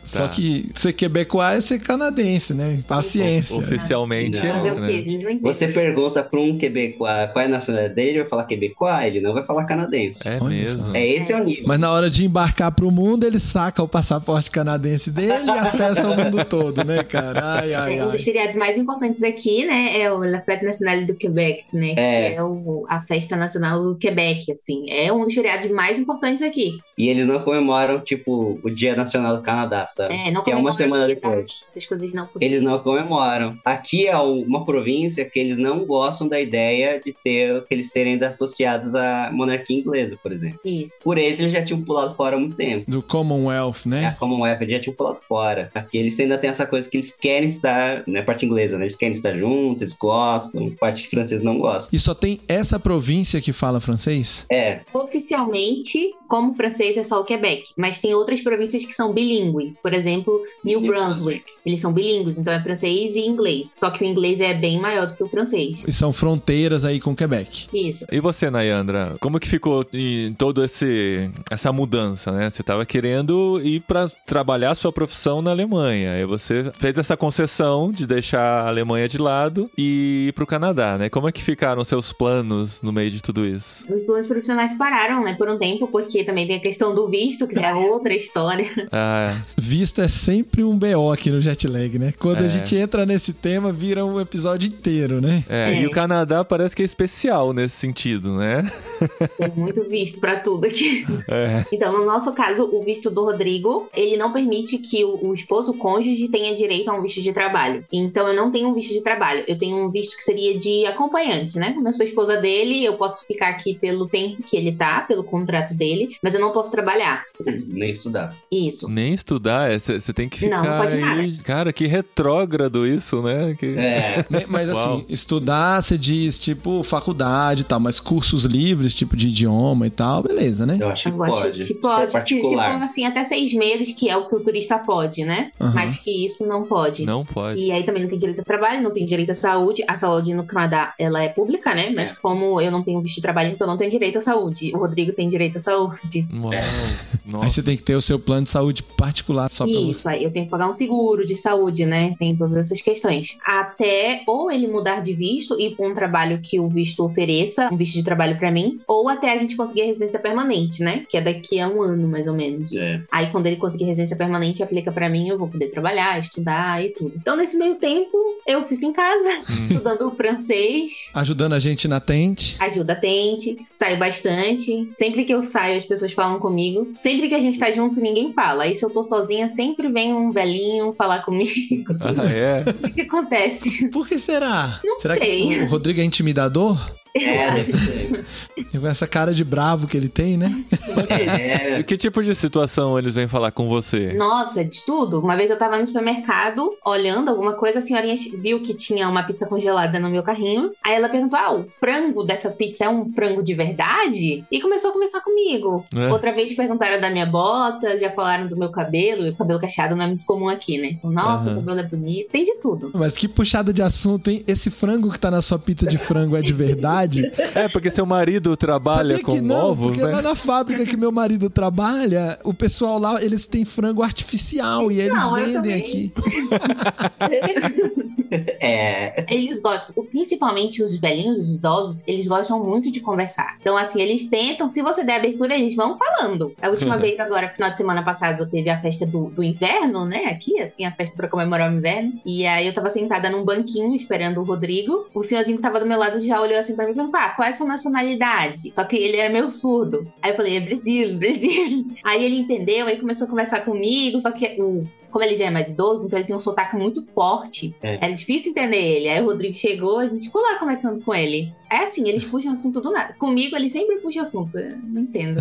Só tá. que ser quebecois é ser canadense, né? Paciência. Oficialmente Não. é, o né? Você pergunta para um quebecois qual é a nacionalidade dele, ele vai falar quebecois, ele não vai falar canadense. É Olha mesmo. só. É esse é o nível. Mas na hora de embarcar pro mundo, ele saca o passaporte canadense dele e acessa o mundo todo, né, cara? Ai, ai, É, um ai. dos feriados mais importantes aqui, né, é o La Fête Nationale do Quebec, né, É. que é o, a festa nacional do Quebec, assim, é um dos feriados mais importantes aqui. E eles não comemoram, tipo, o Dia Nacional do Canadá, sabe? É, não que é uma semana dia depois. Essas coisas não. porque- Eles não comemoram. Aqui é uma província que eles não gostam da ideia de ter que eles serem associados à monarquia inglesa, por exemplo. Isso. Por eles, eles já tinham pulado fora há muito tempo. Do Commonwealth, É, né? Commonwealth já tinham pulado fora. Aqui eles ainda têm essa coisa que eles querem estar, né, parte inglesa, né? Eles querem estar juntos, eles gostam, parte que francês não gosta. E só tem essa província que fala francês? É, Oficialmente, como francês é só o Quebec, mas tem outras províncias que são bilíngues. Por exemplo, New New Brunswick. Eles são bilíngues, então é francês e inglês. Só que o inglês é bem maior do que o francês. E são fronteiras aí com Quebec. Isso. E você, Nayandra, como que ficou em todo esse essa mudança, né? Você estava querendo ir para trabalhar sua profissão na Alemanha, e você fez essa concessão de deixar a Alemanha de lado e ir para o Canadá, né? Como é que ficaram seus planos no meio de tudo isso? Os planos profissionais pararam, né, por um tempo, porque também tem a questão do visto, que é outra história. Ah, Visto é sempre um BO aqui no Jetlag, né? Quando É. a gente entra nesse tema, vira um episódio inteiro, né? é, É. e o Canadá parece que é especial nesse sentido, né? Tem muito visto pra tudo aqui. É. Então, no nosso caso, o visto do Rodrigo, ele não permite que o, o esposo, o cônjuge, tenha direito a um visto de trabalho. Então, eu não tenho um visto de trabalho. Eu tenho um visto que seria de acompanhante, né? Como eu sou esposa dele, eu posso ficar aqui pelo tempo que ele tá, pelo contrato dele, mas eu não posso trabalhar. nem estudar. Isso. Nem estudar, você tem que Não, ficar não pode aí. Cara, que retrógrado isso, né? Que... É? Mas Uau. assim, estudar, você diz, tipo, faculdade e tal, mas cursos livres, tipo de idioma e tal, beleza, né? eu acho que Eu acho pode. que pode. É Se, se for assim, até seis meses, que é o que o turista pode, né? Aham. Mas que isso não pode. Não pode. E aí também não tem direito a trabalho, não tem direito à saúde. A saúde no Canadá, ela é pública, né? Mas É. como eu não tenho visto de trabalho, então eu não tenho direito à saúde. O Rodrigo tem direito à saúde. Uau. Nossa. Aí você tem que ter o seu plano de saúde particular só pra Isso, você. aí eu tenho que pagar um seguro de saúde, né? Tem todas essas questões. Até ou ele mudar de visto e ir pra um trabalho que o visto ofereça, um visto de trabalho pra mim, ou até a gente conseguir a residência permanente, né? Que é daqui a um ano, mais ou menos. É. Aí quando ele conseguir residência permanente, aplica pra mim, eu vou poder trabalhar, estudar e tudo. Então nesse meio tempo, eu fico em casa, Hum. estudando francês, Ajudando a gente na tente. ajuda tente, saio bastante. Sempre que eu saio, as pessoas falam comigo. Sempre que a gente tá junto, ninguém fala. Aí se eu tô sozinha, sempre vem um velhinho falar comigo. Ah, é? o que acontece? Por que será? Não será sei. que o Rodrigo é intimidador? É, deve ser. Com essa cara de bravo que ele tem, né? É, E que tipo de situação eles vêm falar com você? Nossa, de tudo. Uma vez eu tava no supermercado olhando alguma coisa, a senhorinha viu que tinha uma pizza congelada no meu carrinho. Aí ela perguntou: Ah, o frango dessa pizza é um frango de verdade? E começou a conversar comigo. É. Outra vez perguntaram da minha bota, já falaram do meu cabelo. E o cabelo cacheado não é muito comum aqui, né? Então, Nossa, Aham. o cabelo é bonito. Tem de tudo. Mas que puxada de assunto, hein? Esse frango que tá na sua pizza de frango é de verdade? É, porque seu marido trabalha Sabia com que não, ovos, porque né? lá na fábrica que meu marido trabalha, o pessoal lá, eles têm frango artificial e eles Não, vendem aqui. É. Eles gostam, principalmente os velhinhos, os idosos, eles gostam muito de conversar. Então, assim, eles tentam, se você der abertura, eles vão falando. A última vez, agora, final de semana passado, teve a festa do, do inverno, né? Aqui, assim, a festa pra comemorar o inverno. E aí eu tava sentada num banquinho esperando o Rodrigo. O senhorzinho que tava do meu lado já olhou assim pra mim e perguntou: ah, qual é a sua nacionalidade? Só que ele era meio surdo. Aí eu falei: é Brasil, Brasil. Aí ele entendeu, aí começou a conversar comigo, só que o como ele já é mais idoso, então ele tem um sotaque muito forte. É. Era difícil entender ele. Aí o Rodrigo chegou, a gente ficou lá conversando com ele. É assim, eles puxam assunto do nada. Comigo, ele sempre puxa assunto. Eu não entendo.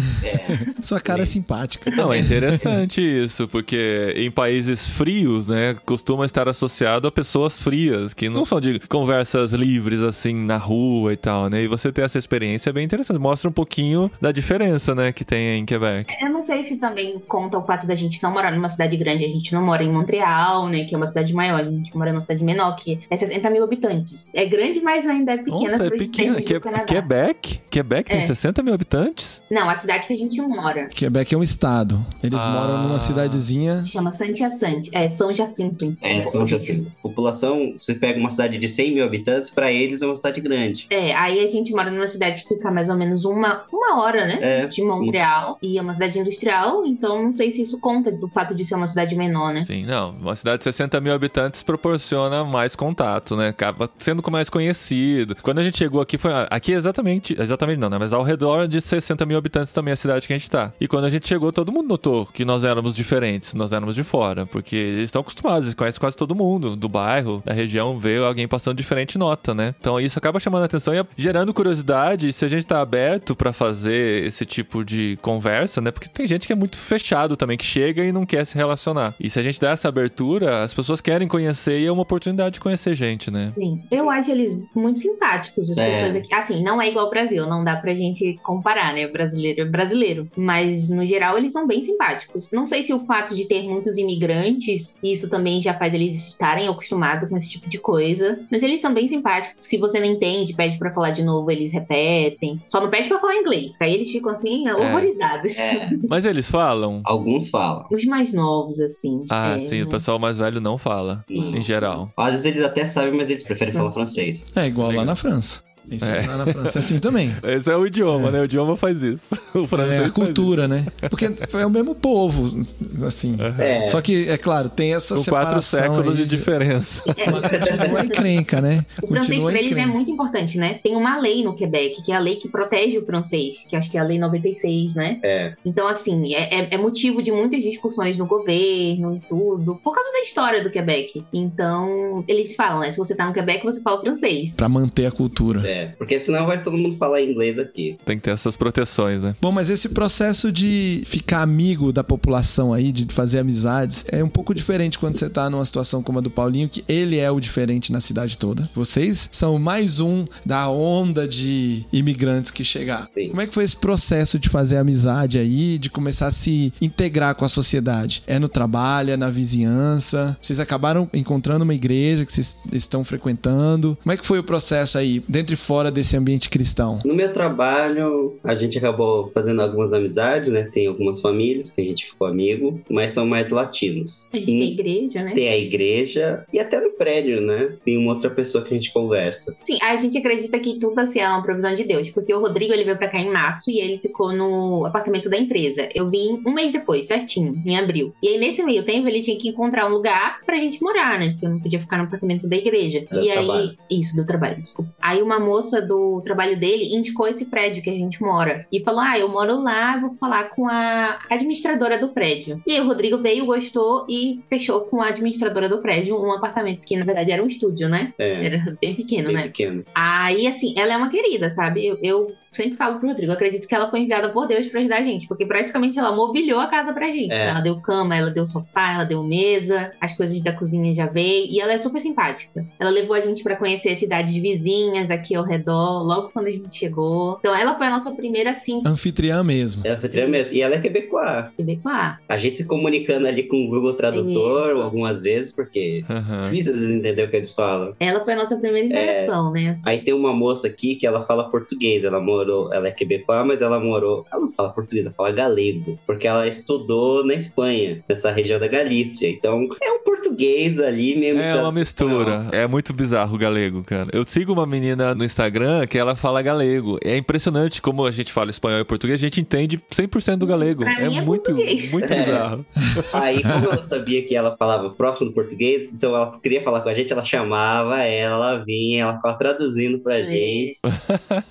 Sua cara é simpática. Não, é interessante isso, porque em países frios, né, costuma estar associado a pessoas frias, que não são de conversas livres, assim, na rua e tal, né? E você ter essa experiência é bem interessante. Mostra um pouquinho da diferença, né, que tem em Quebec. Eu não sei se também conta o fato da gente não morar numa cidade grande. A gente não mora em Montreal, né, que é uma cidade maior. A gente mora numa cidade menor, que é 60 mil habitantes. É grande, mas ainda é pequena Nossa, é pequena. Que. Quebec? Quebec tem É. 60 mil habitantes? Não, a cidade que a gente mora. Quebec é um estado. Eles Ah. moram numa cidadezinha. Se chama Saint-Hyacinthe. É, São Jacinto. É, São Jacinto. População, você pega uma cidade de 100 mil habitantes, pra eles é uma cidade grande. É, aí a gente mora numa cidade que fica mais ou menos uma, uma hora, né? É. De Montreal. E é uma cidade industrial, então não sei se isso conta do fato de ser uma cidade menor, né? Sim, não. Uma cidade de 60 mil habitantes proporciona mais contato, né? Acaba sendo mais conhecido. Quando a gente chegou aqui, foi. Aqui é exatamente. Exatamente não, né? Mas ao redor de 60 mil habitantes também é a cidade que a gente tá. E quando a gente chegou, todo mundo notou que nós éramos diferentes, nós éramos de fora. Porque eles estão acostumados, eles conhecem quase todo mundo do bairro, da região, vê alguém passando diferente nota, né? Então isso acaba chamando a atenção e gerando curiosidade se a gente tá aberto pra fazer esse tipo de conversa, né? Porque tem gente que é muito fechado também, que chega e não quer se relacionar. E se a gente dá essa abertura, as pessoas querem conhecer e é uma oportunidade de conhecer gente, né? Sim. Eu acho eles muito simpáticos, as É. pessoas aqui. Assim, não é igual ao Brasil, não dá pra gente comparar, né? Brasileiro é brasileiro. Mas, no geral, eles são bem simpáticos. Não sei se o fato de ter muitos imigrantes, isso também já faz eles estarem acostumados com esse tipo de coisa. Mas eles são bem simpáticos. Se você não entende, pede pra falar de novo, eles repetem. Só não pede pra falar inglês, que aí eles ficam assim, horrorizados. É, Mas eles falam. alguns falam. Os mais novos, assim. Ah, é, sim, o pessoal mais velho não fala, em geral. Às vezes eles até sabem, mas eles preferem falar francês. É igual lá na França. Isso É. lá na França é assim também. Esse é o idioma, né? O idioma faz isso. O francês É a cultura, né? Porque é o mesmo povo, assim. É. Só que, é claro, tem essa. Com quatro separação séculos aí de diferença. Continua encrenca, né? O francês para eles é muito importante, né? Tem uma lei no Quebec, que é a lei que protege o francês, que acho que é a lei 96, né? É. Então, assim, é, é- é motivo de muitas discussões no governo e tudo, por causa da história do Quebec. Então, eles falam, né? Se você tá no Quebec, você fala francês. Pra manter a cultura. É, porque senão vai todo mundo falar inglês aqui. Tem que ter essas proteções, né? Bom, mas esse processo de ficar amigo da população aí, de fazer amizades, é um pouco diferente quando você tá numa situação como a do Paulinho, que ele é o diferente na cidade toda. Vocês são mais um da onda de imigrantes que chegar. Sim. Como é que foi esse processo de fazer amizade aí, de começar a se integrar com a sociedade? É no trabalho, é na vizinhança? Vocês acabaram encontrando uma igreja que vocês estão frequentando? Como é que foi o processo aí, dentro e fora desse ambiente cristão? No meu trabalho, a gente acabou fazendo algumas amizades, né? Tem algumas famílias que a gente ficou amigo, mas são mais latinos. A gente tem a igreja, né? Tem a igreja e até no prédio, né? Tem uma outra pessoa que a gente conversa. Sim, a gente acredita que tudo assim é uma provisão de Deus, porque o Rodrigo ele veio pra cá em março e ele ficou no apartamento da empresa. Eu vim um mês depois, certinho, em abril. E aí nesse meio tempo ele tinha que encontrar um lugar pra gente morar, né? Porque eu não podia ficar no apartamento da igreja. Do e aí, trabalho. isso, do trabalho, desculpa. Aí uma moça do trabalho dele indicou esse prédio que a gente mora e falou: Ah, eu moro lá, vou falar com a administradora do prédio. E aí o Rodrigo veio, gostou e fechou com a administradora do prédio um apartamento que na verdade era um estúdio, né? É, Era bem pequeno, bem né? pequeno. Aí, assim, ela é uma querida, sabe? Eu, eu sempre falo pro Rodrigo, eu acredito que ela foi enviada por Deus pra ajudar a gente, porque praticamente ela mobiliou a casa pra gente. É. Ela deu cama, ela deu sofá, ela deu mesa, as coisas da cozinha já veio, e ela é super simpática. Ela levou a gente pra conhecer as cidades vizinhas aqui ao redor, logo quando a gente chegou. Então, ela foi a nossa primeira, assim, Anfitriã mesmo. Ela foi treinada mesmo. E ela é quebecoa. quebecoa. A gente se comunicando ali com o Google Tradutor Isso. algumas vezes, porque é Aham. difícil às vezes entender o que eles falam. Ela foi a nossa primeira interação, né? assim. Aí tem uma moça aqui que ela fala português. Ela morou, ela é quebecoa, mas ela morou. Ela não fala português, ela fala galego. Porque ela estudou na Espanha, nessa região da Galícia. Então é um português ali, meio É uma mistura. É muito bizarro o galego, cara. Eu sigo uma menina no Instagram que ela fala galego. É impressionante como a gente fala espanhol e português, a gente entende 100% do galego. Pra mim é muito, português. muito É. bizarro. Aí, como eu sabia que ela falava próximo do português, então ela queria falar com a gente, ela chamava, ela vinha, ela ficava traduzindo pra gente.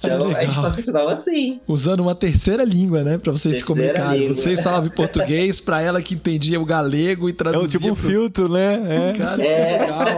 Então a gente funcionava assim. Usando uma terceira língua, né? Pra vocês se Terceira comunicarem. língua. Vocês falavam em português, pra ela que entendia o galego e É traduzia. um tipo um pro- filtro, né? É. Cara, É. que legal.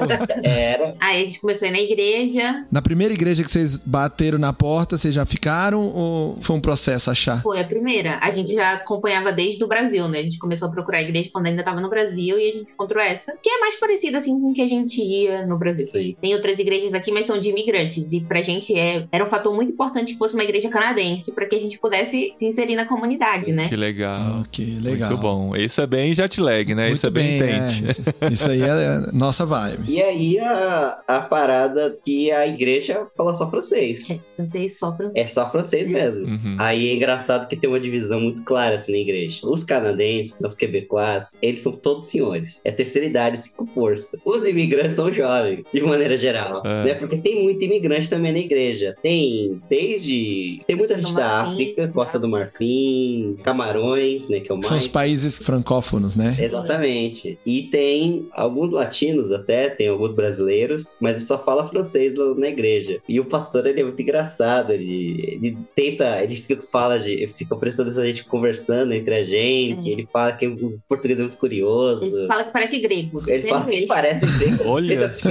Era. Aí a gente começou a ir na igreja. Na primeira igreja que vocês bateram na porta, vocês já ficaram ou foi um processo achar? Foi a primeira. A gente já acompanhava desde o Brasil, né? A gente começou a procurar a igreja quando ainda tava no Brasil e a gente encontrou essa, que é mais parecida assim com o que a gente ia no Brasil. Sim. Tem outras igrejas aqui, mas são de imigrantes. E pra gente é, era um fator muito importante que fosse uma igreja canadense pra que a gente pudesse se inserir na comunidade, né? Que legal. Ok, legal. Muito bom. Isso é bem jet lag, né? Muito Isso é bem, bem, intente. é. Isso- Isso aí é nossa vibe. E aí a, a parada que a igreja fala só francês. Cantei só francês. É só francês mesmo. Uhum. Aí é engraçado que tem uma divisão muito clara assim na igreja. Os canadenses, os quebecois, eles são todos senhores. É terceira idade, cinco força. Os imigrantes são jovens, de maneira geral. É. Né? Porque tem muito imigrante também na igreja. Tem desde. Tem muita Costa gente da África, Costa do Marfim, Camarões, né? Que é o mais. São os países francófonos, né? Exatamente. E tem alguns latinos até, tem alguns brasileiros, mas ele só fala francês na igreja. E o pastor, ele é muito engraçado, ele, ele tenta, ele fica, fala de, ele fica prestando essa gente conversando entre a gente, É. ele fala que o português é muito curioso. Ele fala que parece grego. Ele fala que parece ser Olha só.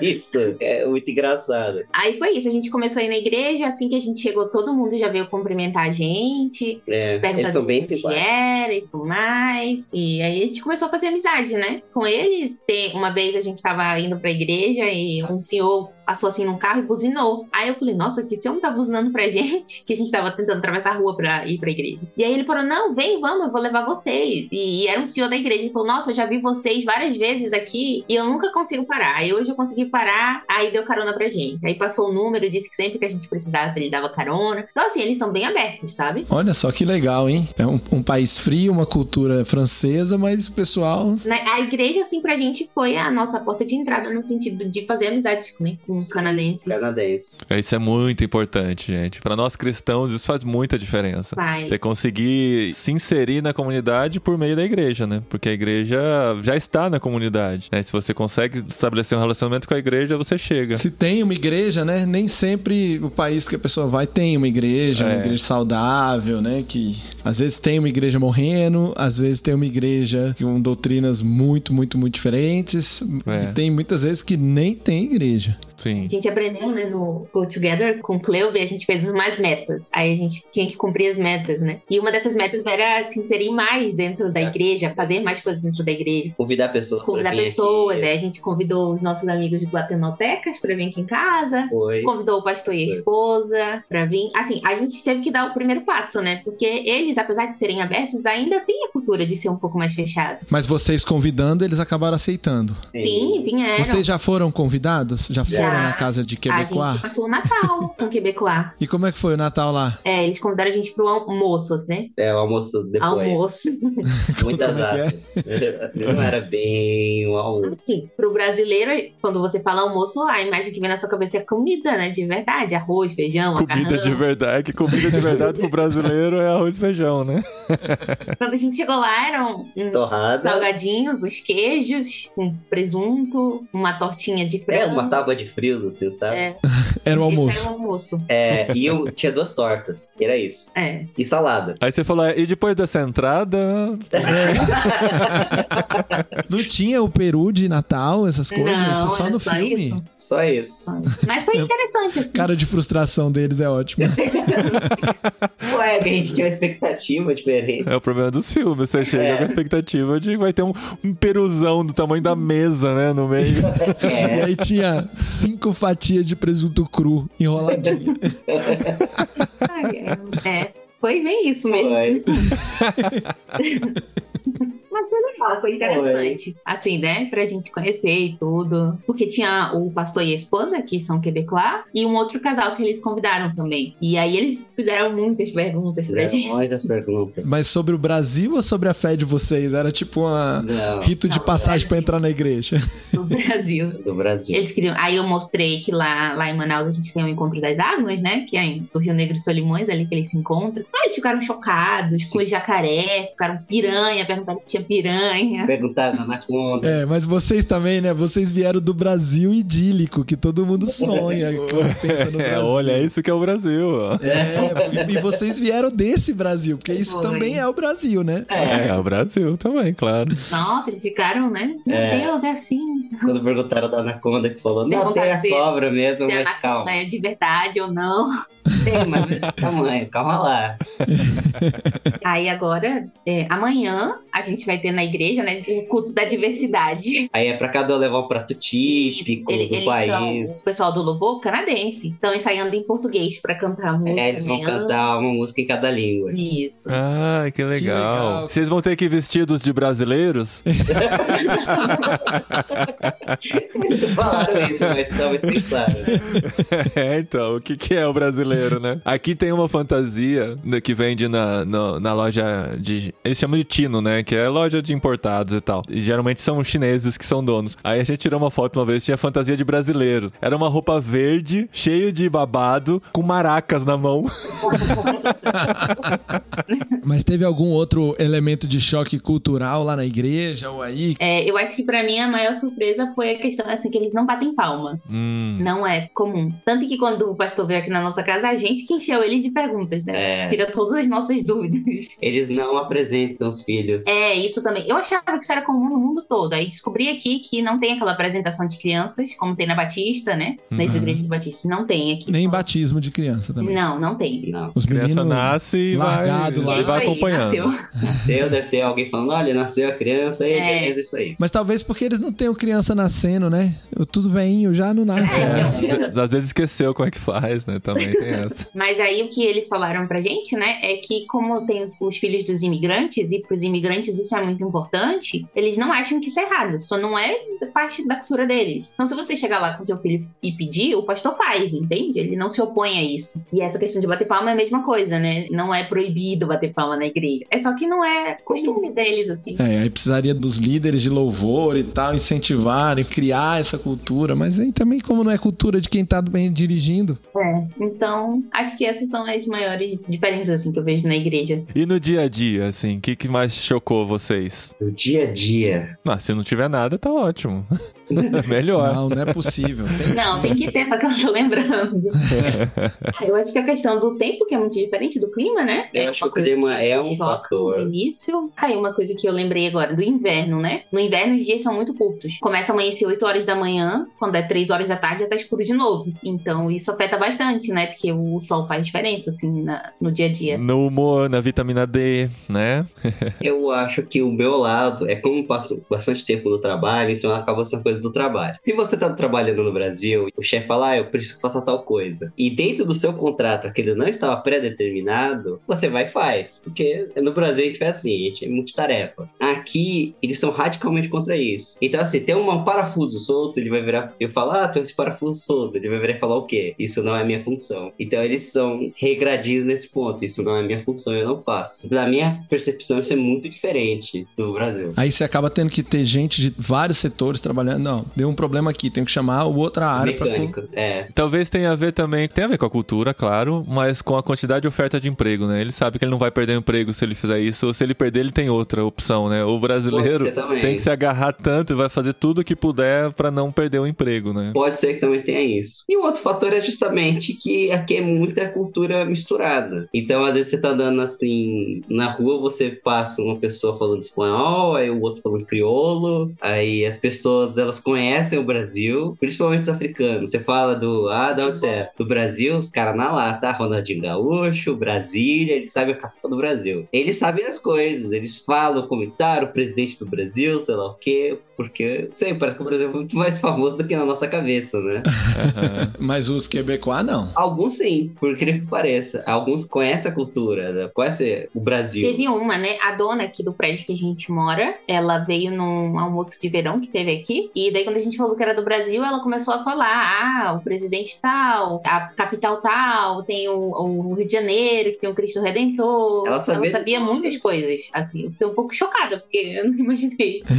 isso. É muito engraçado. Aí foi isso, a gente começou a ir na igreja, assim que a gente chegou, todo mundo já veio cumprimentar a gente, É, perguntar a gente simpáticos. era e tudo mais. E aí a gente começou a fazer amizade, né? Com eles. Uma vez a gente tava indo pra igreja e um senhor passou assim num carro e buzinou. Aí eu falei, nossa, que esse homem tá buzinando pra gente, que a gente tava tentando atravessar a rua pra ir pra igreja. E aí ele falou, não, vem, vamos, eu vou levar vocês. E, e era um senhor da igreja. Ele falou, nossa, eu já vi vocês várias vezes aqui e eu nunca consigo parar. Aí hoje eu consegui parar, aí deu carona pra gente. Aí passou o número, disse que sempre que a gente precisava ele dava carona. Então assim, eles são bem abertos, sabe? Olha só que legal, hein? É um, um país frio, uma cultura francesa, mas o pessoal. Na- A igreja, assim, pra gente foi a nossa porta de entrada no sentido de fazer amizade né, com os canadenses. Canadenses. Isso é muito importante, gente. Para nós cristãos, isso faz muita diferença. Faz. Você conseguir se inserir na comunidade por meio da igreja, né? Porque a igreja já está na comunidade. Né? Se você consegue estabelecer um relacionamento com a igreja, você chega. Se tem uma igreja, né? Nem sempre o país que a pessoa vai tem uma igreja, uma É. igreja saudável, né? Que às vezes tem uma igreja morrendo, às vezes tem uma igreja com doutrinas muito, muito, muito diferentes. É. E tem muitas vezes que nem tem igreja. Sim. A gente aprendeu, né, no Go Together com o Cleuve, a gente fez umas metas. Aí a gente tinha que cumprir as metas, né? E uma dessas metas era se inserir mais dentro da igreja, fazer mais coisas dentro da igreja. Convidar pessoas Convidar pessoas, aqui. aí a gente convidou os nossos amigos de Guatemaltecas pra vir aqui em casa. Foi. Convidou o pastor e a esposa pra vir. Assim, a gente teve que dar o primeiro passo, né? Porque eles, apesar de serem abertos, ainda têm a cultura de ser um pouco mais fechado. Mas vocês convidando, eles acabaram aceitando. Sim, vieram. Vocês já foram convidados? Já foram Na casa de A Quebecois? gente passou o Natal com o Quebecois. E como é que foi o Natal lá? É, eles convidaram a gente pro almoço, né? É, o almoço depois. Almoço. Muitas Como é que é? Não era bem um almoço. Assim, pro brasileiro, quando você fala almoço, a imagem que vem na sua cabeça é comida, né? De verdade. Arroz, feijão, Comida macarrão. de verdade. É que comida de verdade pro brasileiro é arroz e feijão, né? Quando a gente chegou lá, eram salgadinhos, uns queijos, um presunto, uma tortinha de É, frango. uma tábua de frios, assim, sabe? É, Era o almoço. Era o almoço. É, e eu tinha duas tortas. E era isso. É. E salada. Aí você falou, "É, e depois dessa entrada, Não tinha o peru de Natal, essas coisas? Não, isso só no só filme? isso. Só isso. Mas foi interessante, assim. Cara de frustração deles é ótimo. Ué, que a gente tinha uma expectativa diferente. é o problema dos filmes. Você chega É. com a expectativa de que vai ter um, um peruzão do tamanho da mesa, né? No meio. E É, aí tinha cinco fatias de presunto cru enroladinha. Ai, é, é, foi bem isso mesmo. Mas foi legal, foi interessante. Assim, né? Pra gente conhecer e tudo. Porque tinha o pastor e a esposa, que são quebecois, e um outro casal que eles convidaram também. E aí eles fizeram muitas perguntas pra gente. muitas perguntas. Mas sobre o Brasil ou sobre a fé de vocês? Era tipo Não, rito de Não, passagem pra entrar na igreja. do Brasil. do Brasil. Eles queriam. Aí eu mostrei que lá, lá em Manaus a gente tem o encontro das águas, né? Que é do Rio Negro e Solimões, ali que eles se encontram. Aí eles ficaram chocados com o jacaré, ficaram piranha, perguntaram se tinha piranha. Perguntaram na conta. É, mas vocês também, né? Vocês vieram do Brasil idílico, que todo mundo sonha quando pensa no É, Brasil. olha, isso que é o Brasil. ó. É, e vocês vieram desse Brasil, porque isso Foi. também é o Brasil, né? É, é o Brasil também, claro. Nossa, eles ficaram, né? Meu É. Deus, é assim. Quando perguntaram da Anaconda, que falou, não, tem a cobra mesmo, Se a mas anaconda calma. é de verdade ou não. Tem, mas desse tamanho, calma lá. Aí agora, é, amanhã, a gente vai ter na igreja, né? O culto da diversidade. Aí é pra cada um levar um prato típico do eles país. são, o pessoal do louvor canadense. Estão ensaiando em português pra cantar a música. É, eles vão né? cantar uma música em cada língua. Isso. Ah, que legal. legal. Vocês vão ter que ir vestidos de brasileiros? Falaram isso, mas talvez pensaram. é, então, o que, que é o brasileiro, né? Aqui tem uma fantasia que vende na, no- na loja de. Eles chamam de Tino, né? Que é loja de importados e tal. E geralmente são chineses que são donos. Aí a gente tirou uma foto uma vez, tinha fantasia de brasileiro. Era uma roupa verde, cheio de babado, com maracas na mão. Mas teve algum outro elemento de choque cultural lá na igreja ou aí? É, eu acho que pra mim a maior surpresa foi a questão assim que eles não batem palma. Hum. Não é comum. Tanto que quando o pastor veio aqui na nossa casa, a gente que encheu ele de perguntas, né? É. Tira todas as nossas dúvidas. Eles não apresentam os filhos. É, isso também. Eu achava que isso era comum no mundo todo. Aí descobri aqui que não tem aquela apresentação de crianças, como tem na Batista, né? Nas Uhum. igrejas Batista. Não tem aqui. Nem Só- batismo de criança também. Não, não tem. Não. Os meninos. nasce e vai, largado lá. E isso vai aí, acompanhando. nasceu. Nasceu, deve ter alguém falando, olha, nasceu a criança, e É. beleza, isso aí. Mas talvez porque eles não tenham criança nascendo, né? Eu tudo veinho já não nasce. É. né? Às vezes esqueceu como é que faz, né? Também tem essa. Mas aí o que eles falaram pra gente, né, é que como tem os, os filhos dos imigrantes, e pros imigrantes isso é muito importante, eles não acham que isso é errado, só não é parte da cultura deles. Então se você chegar lá com seu filho e pedir, o pastor faz, entende? Ele não se opõe a isso. E essa questão de bater palma é a mesma coisa, né? Não é proibido bater palma na igreja. É só que não é costume deles, assim. É, aí precisaria dos líderes de louvor e tal, incentivarem, criar essa cultura. Mas aí também, como não é cultura de quem tá bem dirigindo, É. Então, acho que essas são as maiores diferenças, assim, que eu vejo na igreja. E no dia a dia, assim, o que, que mais chocou vocês? No dia a dia. Ah, se não tiver nada, tá ótimo. Melhor. não, não é possível. Tem Não, ser. tem que ter, só que eu não tô lembrando. eu acho que a questão do tempo, que é muito diferente do clima, né? Eu acho uma que o clima é um fator. No início. Aí, uma coisa que eu lembrei agora, do inverno, né? No inverno, os dias são muito curtos. Começa a amanhecer 8 horas da manhã, quando é 3 horas da tarde, já tá escuro de novo. Então, isso afeta bastante, né? Porque o sol faz diferença, assim, na- no dia a dia. No humor, na vitamina D, né? Eu acho que o meu lado é como eu passo bastante tempo no trabalho, então acaba sendo coisa do trabalho. Se você tá trabalhando no Brasil, o chefe fala, ah, eu preciso que faça tal coisa. E dentro do seu contrato, aquele não estava pré-determinado, você vai e faz. Porque no Brasil a gente faz assim, a gente é multitarefa. Aqui, eles são radicalmente contra isso. Então, assim, tem um parafuso solto, ele vai virar. Eu falo, ah, tem esse parafuso solto. Ele vai virar e falar o quê? Isso não é minha função. Então, eles são regradios nesse ponto. Isso não é minha função, eu não faço. Da minha percepção, isso é muito diferente do Brasil. Aí você acaba tendo que ter gente de vários setores trabalhando. Não, deu um problema aqui, tenho que chamar o outra área pra. Mecânico, é. Talvez tenha a ver também, tem a ver com a cultura, claro, mas com a quantidade de oferta de emprego, né? Ele sabe que ele não vai perder o emprego se ele fizer isso, ou se ele perder, ele tem outra opção, né? O brasileiro tem que se agarrar tanto e vai fazer tudo o que puder pra não perder o emprego, né? Pode ser que também tenha isso. E o outro fator é justamente que aqui é muita cultura misturada. Então, às vezes, você tá andando assim na rua, você passa uma pessoa falando espanhol, aí o outro falando crioulo, aí as pessoas elas conhecem o Brasil, principalmente os africanos. Você fala do, ah, de onde você é? Do Brasil, os caras na lata, Ronaldinho Gaúcho, Brasília, eles sabem a capital do Brasil. Eles sabem as coisas, eles falam, comentário, o presidente do Brasil, sei lá o quê, porque sei, parece que o Brasil é muito mais famoso do que na nossa cabeça, né? Mas os Quebecois não. Alguns sim, por incrível que pareça. Alguns conhecem a cultura, né? conhecem o Brasil. Teve uma, né? A dona aqui do prédio que a gente mora, ela veio num almoço de verão que teve aqui. E daí, quando a gente falou que era do Brasil, ela começou a falar: ah, o presidente tal, a capital tal, tem o, o Rio de Janeiro, que tem o Cristo Redentor. Ela sabia de tudo. muitas coisas. Assim, eu fiquei um pouco chocada, porque eu não imaginei.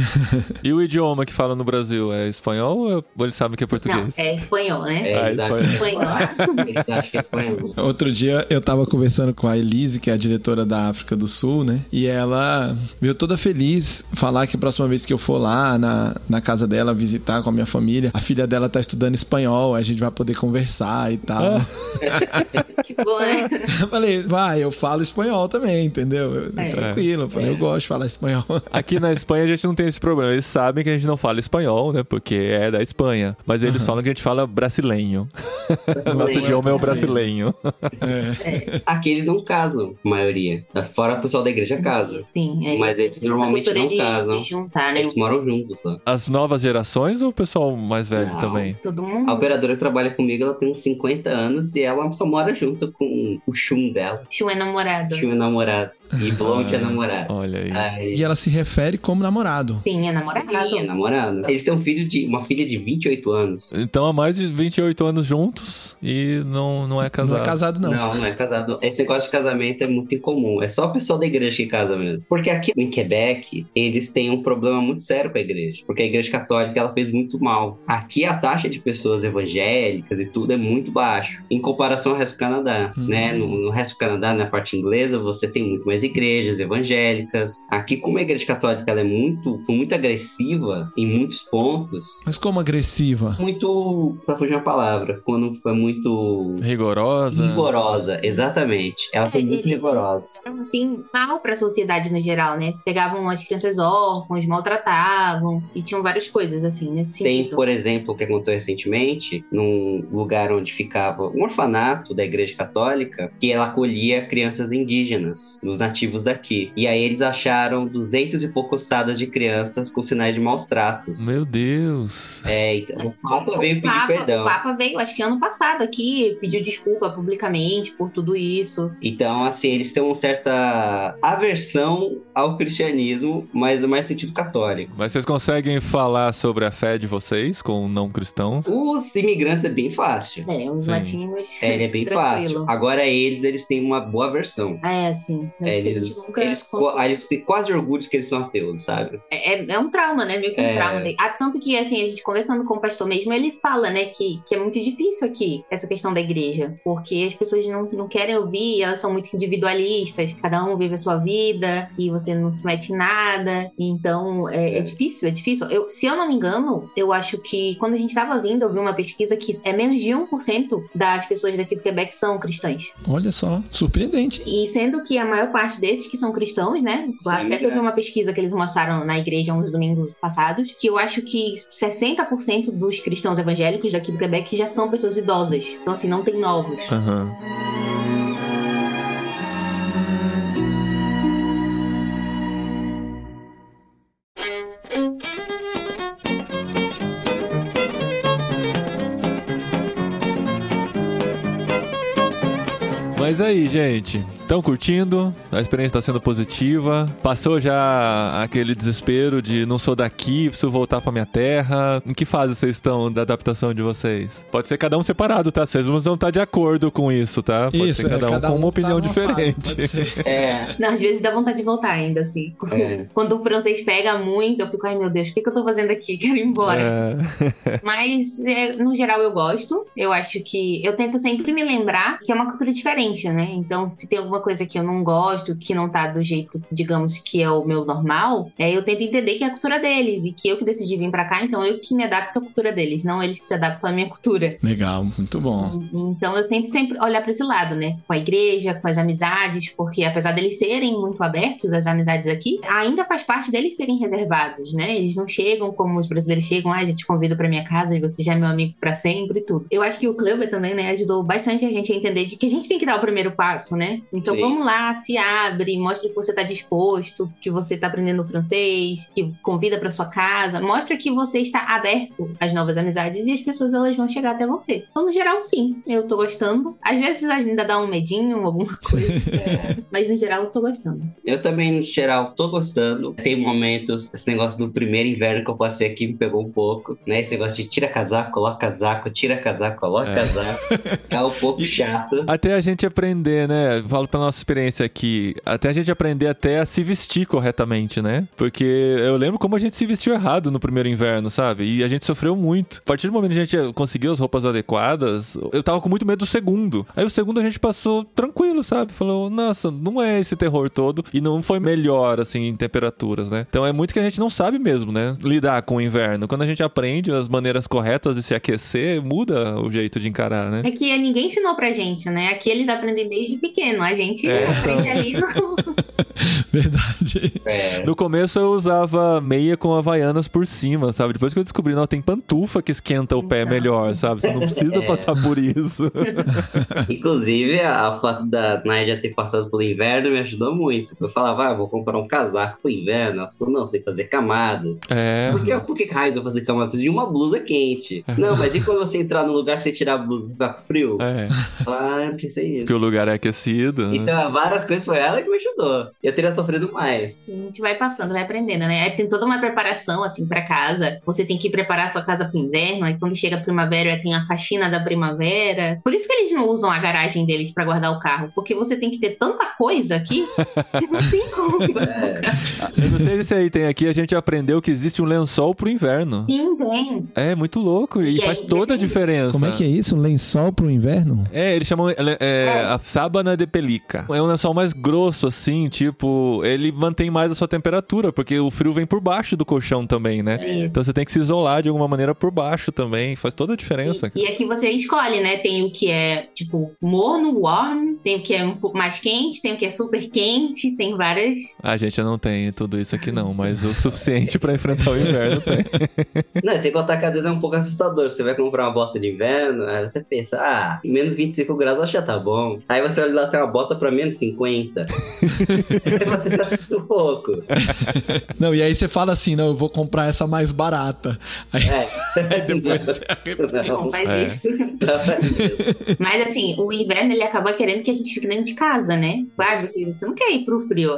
E o idioma que fala no Brasil é espanhol ou ele sabe que é Não, português? é espanhol, né? É, Ah, acham espanhol. acham que é espanhol. Outro dia eu tava conversando com a Elise, que é a diretora da África do Sul, né? E ela veio toda feliz falar que a próxima vez que eu for lá na, na casa dela visitar com a minha família, a filha dela tá estudando espanhol, a gente vai poder conversar e tal. que bom, né? Eu falei, vai, eu falo espanhol também, entendeu? Eu- É. Tranquilo, eu falei, É. eu gosto de falar espanhol. Aqui na Espanha a gente não tem esse problema. Eles sabem que a gente não fala espanhol, né? Porque é da Espanha. Mas eles falam que a gente fala brasileiro. Nosso idioma é o brasileiro. É. Aqui eles não casam, a maioria. Fora o pessoal da igreja casa. Sim, é. Mas eles normalmente não de, casam. de juntar, né? Eles moram juntos só. As novas gerações ou o pessoal mais velho Não. também? Todo A mundo. operadora que trabalha comigo, ela tem uns 50 anos e ela só mora junto com o Chum dela. Chum é namorado. Chum é namorado. E Blonde é Ah, namorado. Olha aí. Aí... E ela se refere como namorado. Sim, é namorado. Sim, é namorado. Eles têm um filho de, uma filha de 28 anos. Então há mais de 28 anos juntos e não, não é casado. Não é casado, não. Não, não é casado. Esse negócio de casamento é muito incomum. É só o pessoal da igreja que casa mesmo. Porque aqui em Quebec, eles têm um problema muito sério com a igreja. Porque a igreja católica, ela fez muito mal. Aqui a taxa de pessoas evangélicas e tudo é muito baixo. Em comparação ao resto do Canadá, Hum. né? No, no resto do Canadá, na parte inglesa, você tem muito mais igrejas evangélicas. Aqui, como a igreja católica ela é muito, foi muito agressiva em muitos pontos, Mas como agressiva? muito, pra fugir uma palavra, quando foi muito Rigorosa. rigorosa, exatamente. Ela foi É, muito ele- rigorosa. Assim, mal pra sociedade no geral, né? Pegavam as crianças órfãos, maltratavam e tinham várias coisas, assim, nesse Tem, sentido. por exemplo, o que aconteceu recentemente, num lugar onde ficava um orfanato da Igreja Católica, que ela acolhia crianças indígenas, os nativos daqui. E aí eles acharam duzentos e poucos ossadas de crianças com sinais de maus tratos. Meu Deus. É, então, o Papa veio o pedir Papa, perdão. o Papa veio, acho que ano passado aqui, pediu desculpa publicamente por tudo isso. Então, assim, eles têm uma certa aversão ao cristianismo, mas no mais sentido católico. Mas vocês conseguem falar sobre a fé de vocês com não cristãos? Os imigrantes é bem fácil. É, os Sim. latinos. É, ele é bem tranquilo. fácil. Agora eles, eles têm uma boa versão. É, assim. É, eles, eles, eles têm quase orgulho de que eles são ateus, sabe? É, é um trauma, né? Meio que um É. trauma. Ah, tanto que, assim, a gente conversando com o pastor mesmo, ele fala, né, que, que é muito difícil aqui, essa questão da igreja. Porque as pessoas não, não querem ouvir, elas são muito individualistas. Cada um vive a sua vida e você não se mete em nada. Então, é, é É. difícil, é difícil. Eu, se eu não me engano, eu acho que quando a gente estava vindo, eu vi uma pesquisa que é menos de 1% das pessoas daqui do Quebec são cristãs. Olha só, surpreendente. E sendo que a maior parte desses que são cristãos, né? Sim, até teve é. uma pesquisa que eles mostraram na igreja uns domingos passados, que eu acho que 60% dos cristãos evangélicos daqui do Quebec já são pessoas idosas. Então, assim, não tem novos. Aham. Mas aí, gente, estão curtindo? A experiência está sendo positiva? Passou já aquele desespero de não sou daqui, preciso voltar para minha terra? Em que fase vocês estão da adaptação de vocês? Pode ser cada um separado, tá? Vocês não vão estar de acordo com isso, tá? Pode Isso, ser cada é, um cada com um uma tá opinião fase, diferente. ser. É. Não, às vezes dá vontade de voltar ainda, assim. É. Quando o francês pega muito, eu fico, ai meu Deus, o que, que eu tô fazendo aqui? Quero ir embora. É. Mas, é, no geral, eu gosto. Eu acho que. Eu tento sempre me lembrar que é uma cultura diferente, né? Então, se tem alguma coisa que eu não gosto, que não tá do jeito, digamos, que é o meu normal, é, eu tento entender que é a cultura deles e que eu que decidi vir pra cá, então eu que me adapto à cultura deles, não eles que se adaptam à minha cultura. Legal, muito bom. Então eu tento sempre olhar pra esse lado, né? Com a igreja, com as amizades, porque apesar deles serem muito abertos, as amizades aqui, ainda faz parte deles serem reservados, né? Eles não chegam como os brasileiros chegam, ah, já te convido pra minha casa e você já é meu amigo pra sempre e tudo. Eu acho que o Clube também, né, ajudou bastante a gente a entender de que a gente tem que dar o primeiro passo, né? Então Sim. vamos lá, se abre, mostra que você está disposto, que você está aprendendo francês, que convida para sua casa, mostra que você está aberto às novas amizades e as pessoas elas vão chegar até você. Então, no geral, sim, eu tô gostando. Às vezes ainda dá um medinho, alguma coisa, mas no geral eu tô gostando. Eu também, no geral, tô gostando. Tem momentos, esse negócio do primeiro inverno que eu passei aqui me pegou um pouco, né? Esse negócio de tira casaco, coloca casaco, tira casaco, coloca É. casaco. É um pouco chato. Até a gente aprender, né? Falo pela nossa experiência aqui. Até a gente aprender até a se vestir corretamente, né? Porque eu lembro como a gente se vestiu errado no primeiro inverno, sabe? E a gente sofreu muito. A partir do momento que a gente conseguiu as roupas adequadas, eu tava com muito medo do segundo. Aí o segundo a gente passou tranquilo, sabe? Falou, nossa, não é esse terror todo. E não foi melhor, assim, em temperaturas, né? Então é muito que a gente não sabe mesmo, né? Lidar com o inverno. Quando a gente aprende as maneiras corretas de se aquecer, muda o jeito de encarar, né? É que ninguém ensinou pra gente, né? Aqui eles aprendem desde pequeno. A gente É, aprende ali no. Verdade. É. No começo eu usava meia com havaianas por cima, sabe? Depois que eu descobri, não, tem pantufa que esquenta o pé Então. melhor, sabe? Você não precisa É. passar por isso. Inclusive, a, a fato da Naya já ter passado pelo inverno me ajudou muito. Eu falava, ah, vou comprar um casaco pro inverno. Ela falou, não, você tem que fazer camadas. É. Por que, por que raios eu vou fazer camadas? Preciso de uma blusa quente. Não, mas e quando você entrar no lugar que você tirar a blusa e ficar com frio? É, Ah, porque isso é isso. que o lugar é aquecido. Né? Então, várias coisas foi ela que me ajudou. Eu teria sofrido mais. A gente vai passando, vai aprendendo, né? Aí tem toda uma preparação, assim, pra casa. Você tem que preparar a sua casa pro inverno. Aí quando chega a primavera, tem a faxina da primavera. Por isso que eles não usam a garagem deles pra guardar o carro. Porque você tem que ter tanta coisa aqui que não tem como. É, Eu não sei se aí tem aqui, a gente aprendeu que existe um lençol pro inverno. Sim, tem. É muito louco e E faz aí, toda a diferença. Como é que é isso? Um lençol pro inverno? É, eles chamam é, é, a sábana de É um lençol mais grosso, assim, tipo, ele mantém mais a sua temperatura, porque o frio vem por baixo do colchão também, né? Isso. Então você tem que se isolar de alguma maneira por baixo também, faz toda a diferença. E, e aqui você escolhe, né? Tem o que é, tipo, morno, warm, tem o que é um pouco mais quente, tem o que é super quente, tem várias. A gente não tem tudo isso aqui não, mas o suficiente pra enfrentar o inverno tem. Não, sem contar que às vezes é um pouco assustador. Você vai comprar uma bota de inverno, aí você pensa, ah, menos 25 graus acho que já tá bom. Aí você olha lá, tem uma bota pra menos 50. aí você se assusta um pouco. Não, e aí você fala assim, não, eu vou comprar essa mais barata. Aí, É. aí depois você arrepende. Não faz É. isso. Não isso. Mas assim, o inverno ele acaba querendo que a gente fique dentro de casa, né? Vai, você, você não quer ir pro frio.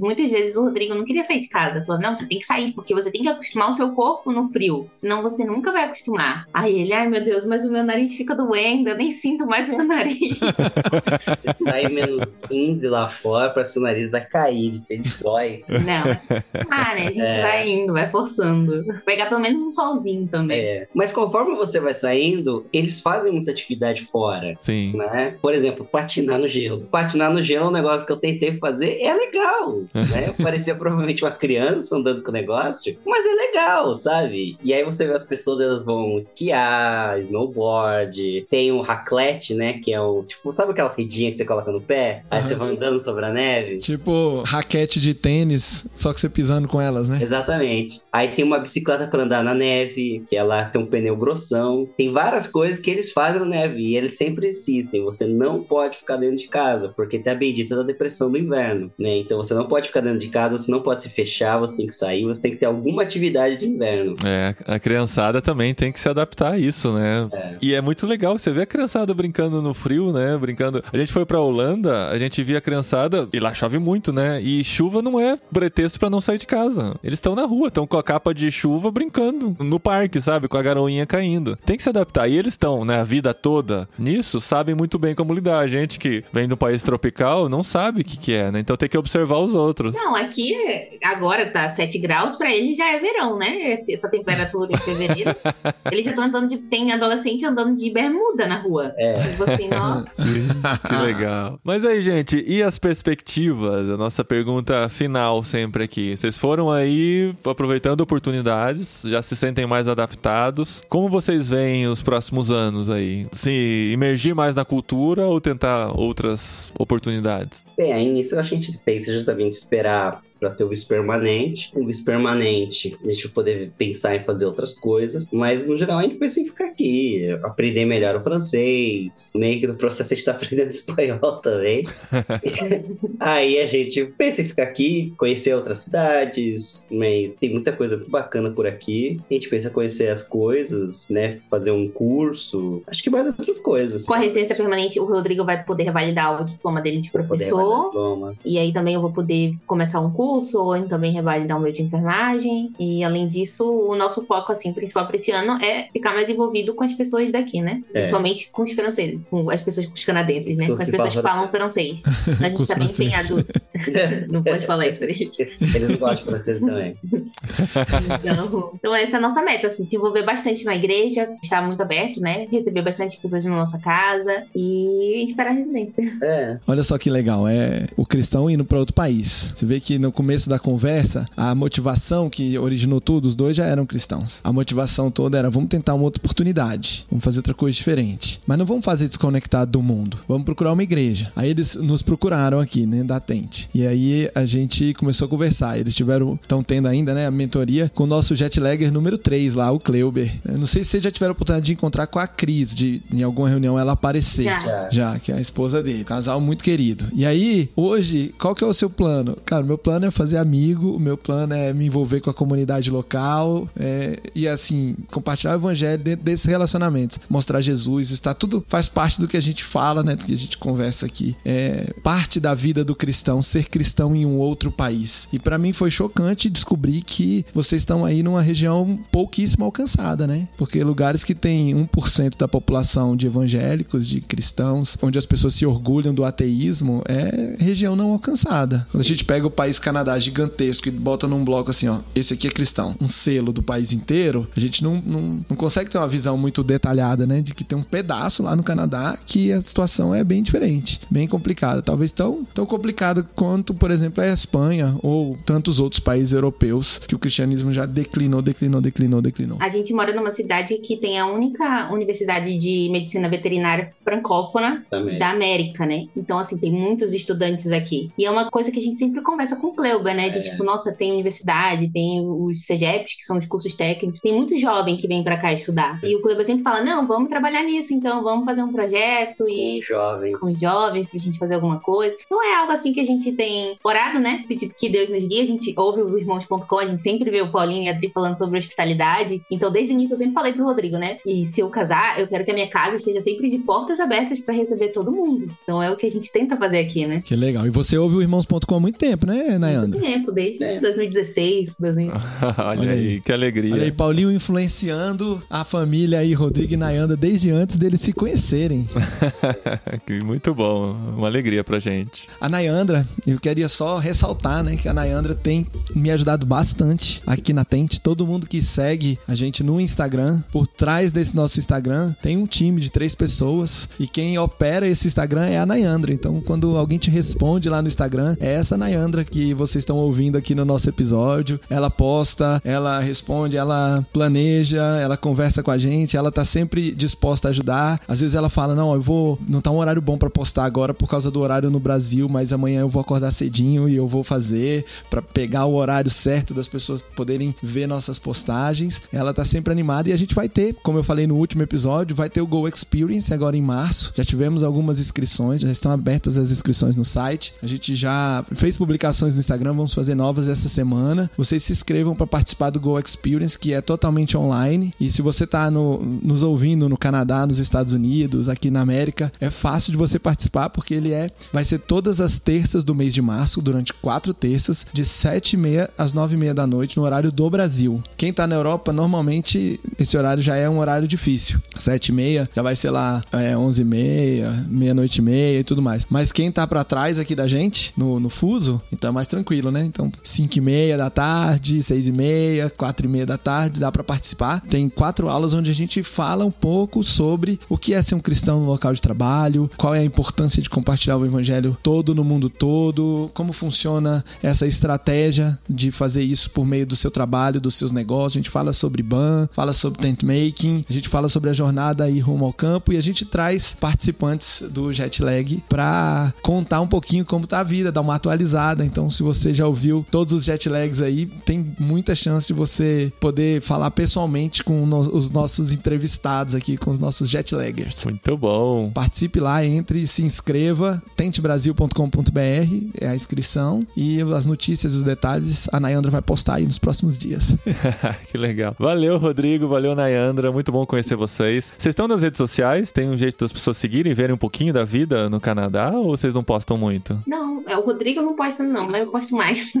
Muitas vezes o Rodrigo não queria sair de casa. Falou, não, você tem que sair, porque você tem que acostumar o seu corpo no frio. Senão você nunca vai acostumar. Aí ele, ai meu Deus, mas o meu nariz fica doendo, eu nem sinto mais o meu nariz. Você sai menos 15 lá fora, parece que o nariz vai cair de ter dói. não. Ah, né? A gente É. vai indo, vai forçando. Pegar pelo menos um solzinho também. É. Mas conforme você vai saindo, eles fazem muita atividade fora. Sim. Né? Por exemplo, patinar no gelo. Patinar no gelo é um negócio que eu tentei fazer, é legal. Né? Parecia provavelmente uma criança andando com o negócio, mas é legal, sabe? E aí você vê as pessoas, elas vão esquiar, snowboard, tem o raclette, né? Que é o tipo, sabe aquelas redinhas que você coloca no pé? Aí você vai andando sobre a neve? Tipo raquete de tênis, só que você pisando com elas, né? Exatamente. Aí tem uma bicicleta pra andar na neve, que ela tem um pneu grossão. Tem várias coisas que eles fazem na neve e eles sempre insistem. Você não pode ficar dentro de casa, porque tem a bendita da depressão do inverno, né? Então você não pode ficar dentro de casa, você não pode se fechar, você tem que sair, você tem que ter alguma atividade de inverno. É, a criançada também tem que se adaptar a isso, né? É. E é muito legal você ver a criançada brincando no frio, né? Brincando. A gente foi pra Holanda, a gente via a criançada e lá chove muito, né? E chuva não é pretexto pra não sair de casa. Eles estão na rua, estão com a capa de chuva brincando no parque, sabe? Com a garoinha caindo. Tem que se adaptar. E eles estão, né, a vida toda nisso, sabem muito bem como lidar. A gente que vem do país tropical não sabe o que, que é, né? Então tem que observar os outros. Não, aqui agora tá 7 graus, pra eles já é verão, né? Essa temperatura em fevereiro. eles já estão andando de. Tem adolescente andando de bermuda na rua. É. Você, nossa. que legal. Mas aí, gente, e as perspectivas? A nossa pergunta final sempre aqui. Vocês foram aí aproveitando oportunidades, já se sentem mais adaptados. Como vocês veem os próximos anos aí? Se imergir mais na cultura ou tentar outras oportunidades? Bem, nisso a gente pensa justamente esperar para ter o visto permanente. O visto permanente, a gente vai poder pensar em fazer outras coisas, mas no geral a gente pensa em ficar aqui, aprender melhor o francês, meio que no processo a gente tá aprendendo espanhol também. Aí a gente pensa em ficar aqui, conhecer outras cidades, meio, tem muita coisa bacana por aqui. A gente pensa em conhecer as coisas, né? Fazer um curso, acho que mais essas coisas. Com a residência permanente, o Rodrigo vai poder revalidar o diploma dele de professor. E aí também eu vou poder começar um curso ou também revalidar o meu de enfermagem. E além disso, o nosso foco, assim, principal para esse ano é ficar mais envolvido com as pessoas daqui, né? É. Principalmente com os franceses, com as pessoas com os canadenses, né? Com as pessoas que falam francês. A Com gente os tá bem empenhado. Não pode falar isso, gente. Eles não gostam de francês também. Então, então essa é a nossa meta, assim, se envolver bastante na igreja, estar muito aberto, né? Receber bastante pessoas na nossa casa e esperar a residência. É. Olha só que legal, é o cristão indo para outro país. Você vê que no começo da conversa, a motivação que originou tudo, os dois já eram cristãos. A motivação toda era vamos tentar uma outra oportunidade, vamos fazer outra coisa diferente. Mas não vamos fazer desconectado do mundo, vamos procurar uma igreja. Aí eles nos procuraram aqui, né, da Tente. E aí a gente começou a conversar. Eles tiveram, estão tendo ainda, né, a mentoria com o nosso jetlagger número 3 lá, o Kleuber. Eu não sei se vocês já tiveram a oportunidade de encontrar com a Cris, de em alguma reunião ela aparecer. Já. Já. Já, que é a esposa dele. Casal muito querido. E aí, hoje, qual que é o seu plano? Cara, o meu plano é fazer amigo, o meu plano é me envolver com a comunidade local é, e, assim, compartilhar o evangelho dentro desses relacionamentos. Mostrar Jesus, está tudo, faz parte do que a gente fala, né? Do que a gente conversa aqui. É parte da vida do cristão, ser cristão em um outro país. E pra mim foi chocante descobrir que vocês estão aí numa região pouquíssimo alcançada, né? Porque lugares que tem 1% da população de evangélicos, de cristãos, onde as pessoas se orgulham do ateísmo, é região não alcançada. Quando a gente pega o país Canadá gigantesco e bota num bloco assim, ó, esse aqui é cristão, um selo do país inteiro, a gente não, não, não consegue ter uma visão muito detalhada, né? De que tem um pedaço lá no Canadá que a situação é bem diferente, bem complicada. Talvez tão, tão complicada quanto, por exemplo, a Espanha ou tantos outros países europeus que o cristianismo já declinou, declinou, declinou, declinou. A gente mora numa cidade que tem a única universidade de medicina veterinária francófona Também. da América, né? Então, assim, tem muitos estudantes aqui. E é uma coisa que a gente sempre conversa com o Cleuber, né? De É. tipo, nossa, tem universidade, tem os CEGEPs, que são os cursos técnicos, tem muito jovem que vem pra cá estudar. E o Cleuber sempre fala: não, vamos trabalhar nisso, então, vamos fazer um projeto e Com jovens. com os jovens pra gente fazer alguma coisa. Então é algo assim que a gente tem orado, né? Pedido que Deus nos guie. A gente ouve o irmãos.com, a gente sempre vê o Paulinho e a Adri falando sobre hospitalidade. Então, desde o início, eu sempre falei pro Rodrigo, né? Que se eu casar, eu quero que a minha casa esteja sempre de portas abertas pra receber todo mundo. Então é o que a gente tenta fazer aqui, né? Que legal. E você ouve o Irmãos.com há muito tempo, né, Muito Nayandra? tempo, desde É. 2016, 2000. Olha, Olha aí, aí. que alegria. Olha aí, Paulinho influenciando a família aí, Rodrigo e Nayanda, desde antes deles se conhecerem. Que Muito bom, uma alegria pra gente. A Nayandra, eu queria só ressaltar, né, que a Nayandra tem me ajudado bastante aqui na Tente. Todo mundo que segue a gente no Instagram, por trás desse nosso Instagram, tem um time de três pessoas e quem opera esse Instagram é a Nayandra. Então, quando alguém te responde lá no Instagram, é essa Nayandra que vocês estão ouvindo aqui no nosso episódio. Ela posta, ela responde, ela planeja, ela conversa com a gente, ela tá sempre disposta a ajudar. Às vezes ela fala: "Não, eu vou, não tá um horário bom pra postar agora por causa do horário no Brasil, mas amanhã eu vou acordar cedinho e eu vou fazer pra pegar o horário certo das pessoas poderem ver nossas postagens". Ela tá sempre animada e a gente vai ter, como eu falei no último episódio, vai ter o Go Experience agora em março. Já tivemos algumas inscrições, já estão abertas as inscrições no site. A gente já fez publicações no Instagram, vamos fazer novas essa semana. Vocês se inscrevam para participar do Go Experience, que é totalmente online. E se você tá no- nos ouvindo no Canadá, nos Estados Unidos, aqui na América, é fácil de você participar, porque ele é vai ser todas as terças do mês de março, durante quatro terças, de 7h30 às 9h30 da noite, no horário do Brasil. Quem tá na Europa, normalmente esse horário já é um horário difícil. 7h30 já vai ser lá é, 11h30, meia-noite e meia e tudo mais. Mas quem tá pra trás aqui da gente, no, no fuso, então é mais tranquilo, né? Então 5h30 da tarde, 6h30, 4h30 da tarde, dá pra participar. Tem quatro aulas onde a gente fala um pouco sobre o que é ser um cristão no local de trabalho, qual é a importância de compartilhar o evangelho todo no mundo todo como funciona essa estratégia de fazer isso por meio do seu trabalho, dos seus negócios. A gente fala sobre ban, fala sobre tent making, a gente fala sobre a jornada aí rumo ao campo e a gente traz participantes do Jetlag para contar um pouquinho como tá a vida, dar uma atualizada. Então, se você já ouviu todos os jetlags aí, tem muita chance de você poder falar pessoalmente com os nossos entrevistados aqui, com os nossos jetlaggers. Muito bom. Participe lá, entre, se inscreva, tentebrasil.com.br é a inscrição e as notícias e os detalhes a Nayandra vai postar aí nos próximos dias. que legal. Valeu, Rodrigo, valeu, Nayandra, muito bom conhecer vocês. Vocês estão nas redes sociais? Tem um jeito das pessoas seguirem e verem um pouquinho da vida no Canadá ou vocês não postam muito? Não, é, o Rodrigo não posta não, mas eu posto mais.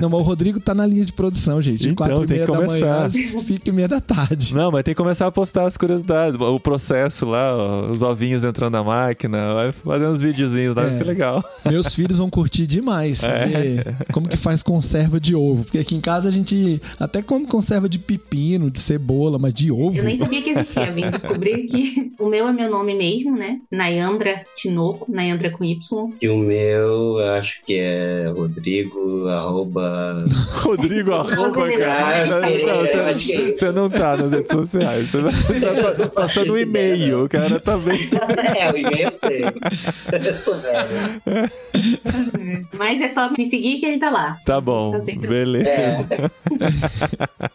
não, mas o Rodrigo tá na linha de produção, gente. Então, quatro tem e meia que da começar. manhã, cinco e meia da tarde. Não, mas tem que começar a postar as curiosidades, o processo lá, ó, os ovinhos entrando na máquina, vai fazendo uns videozinhos lá, É. vai ser legal. Meus filhos vão curtir demais É. ver como que faz conserva de ovo. Porque aqui em casa a gente até come conserva de pepino, de cebola, mas de ovo. Eu nem sabia que existia. Vim descobrir que o meu é meu nome mesmo, né? Nayandra Tinoco, Nayandra com Y. E o meu, eu acho que é Rodrigo, arroba. Rodrigo, arroba, cara. é você, você não tá nas redes sociais, você tá pa- passando um e-mail, o cara tá bem. é, o e-mail eu sei. Eu. Mas é só me seguir que ele tá lá. Tá bom, Tá beleza. É.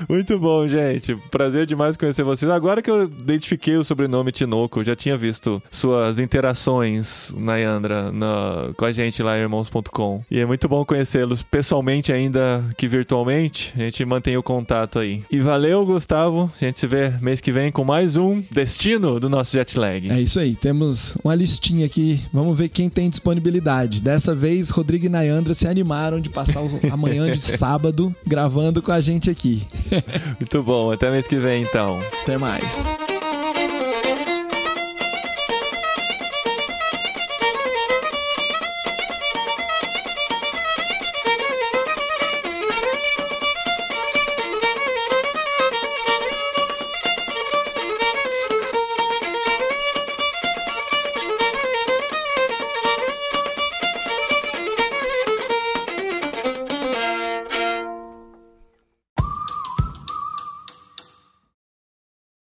Muito bom, gente. Prazer demais conhecer vocês. Agora que eu identifiquei o sobrenome Tinoco, eu já tinha visto suas interações, Nayandra, na, com a gente lá em irmãos.com. E é muito bom conhecê-los pessoalmente ainda que virtualmente. A gente mantém o contato aí. E valeu, Gustavo. A gente se vê mês que vem com mais um Destino do nosso jet lag. É isso aí, temos uma listinha aqui. Vamos ver quem tem disponibilidade. Dessa vez, Rodrigo e Nayandra se animaram de passar amanhã de sábado gravando com a gente aqui. Muito bom. Até mês que vem, então. Até mais.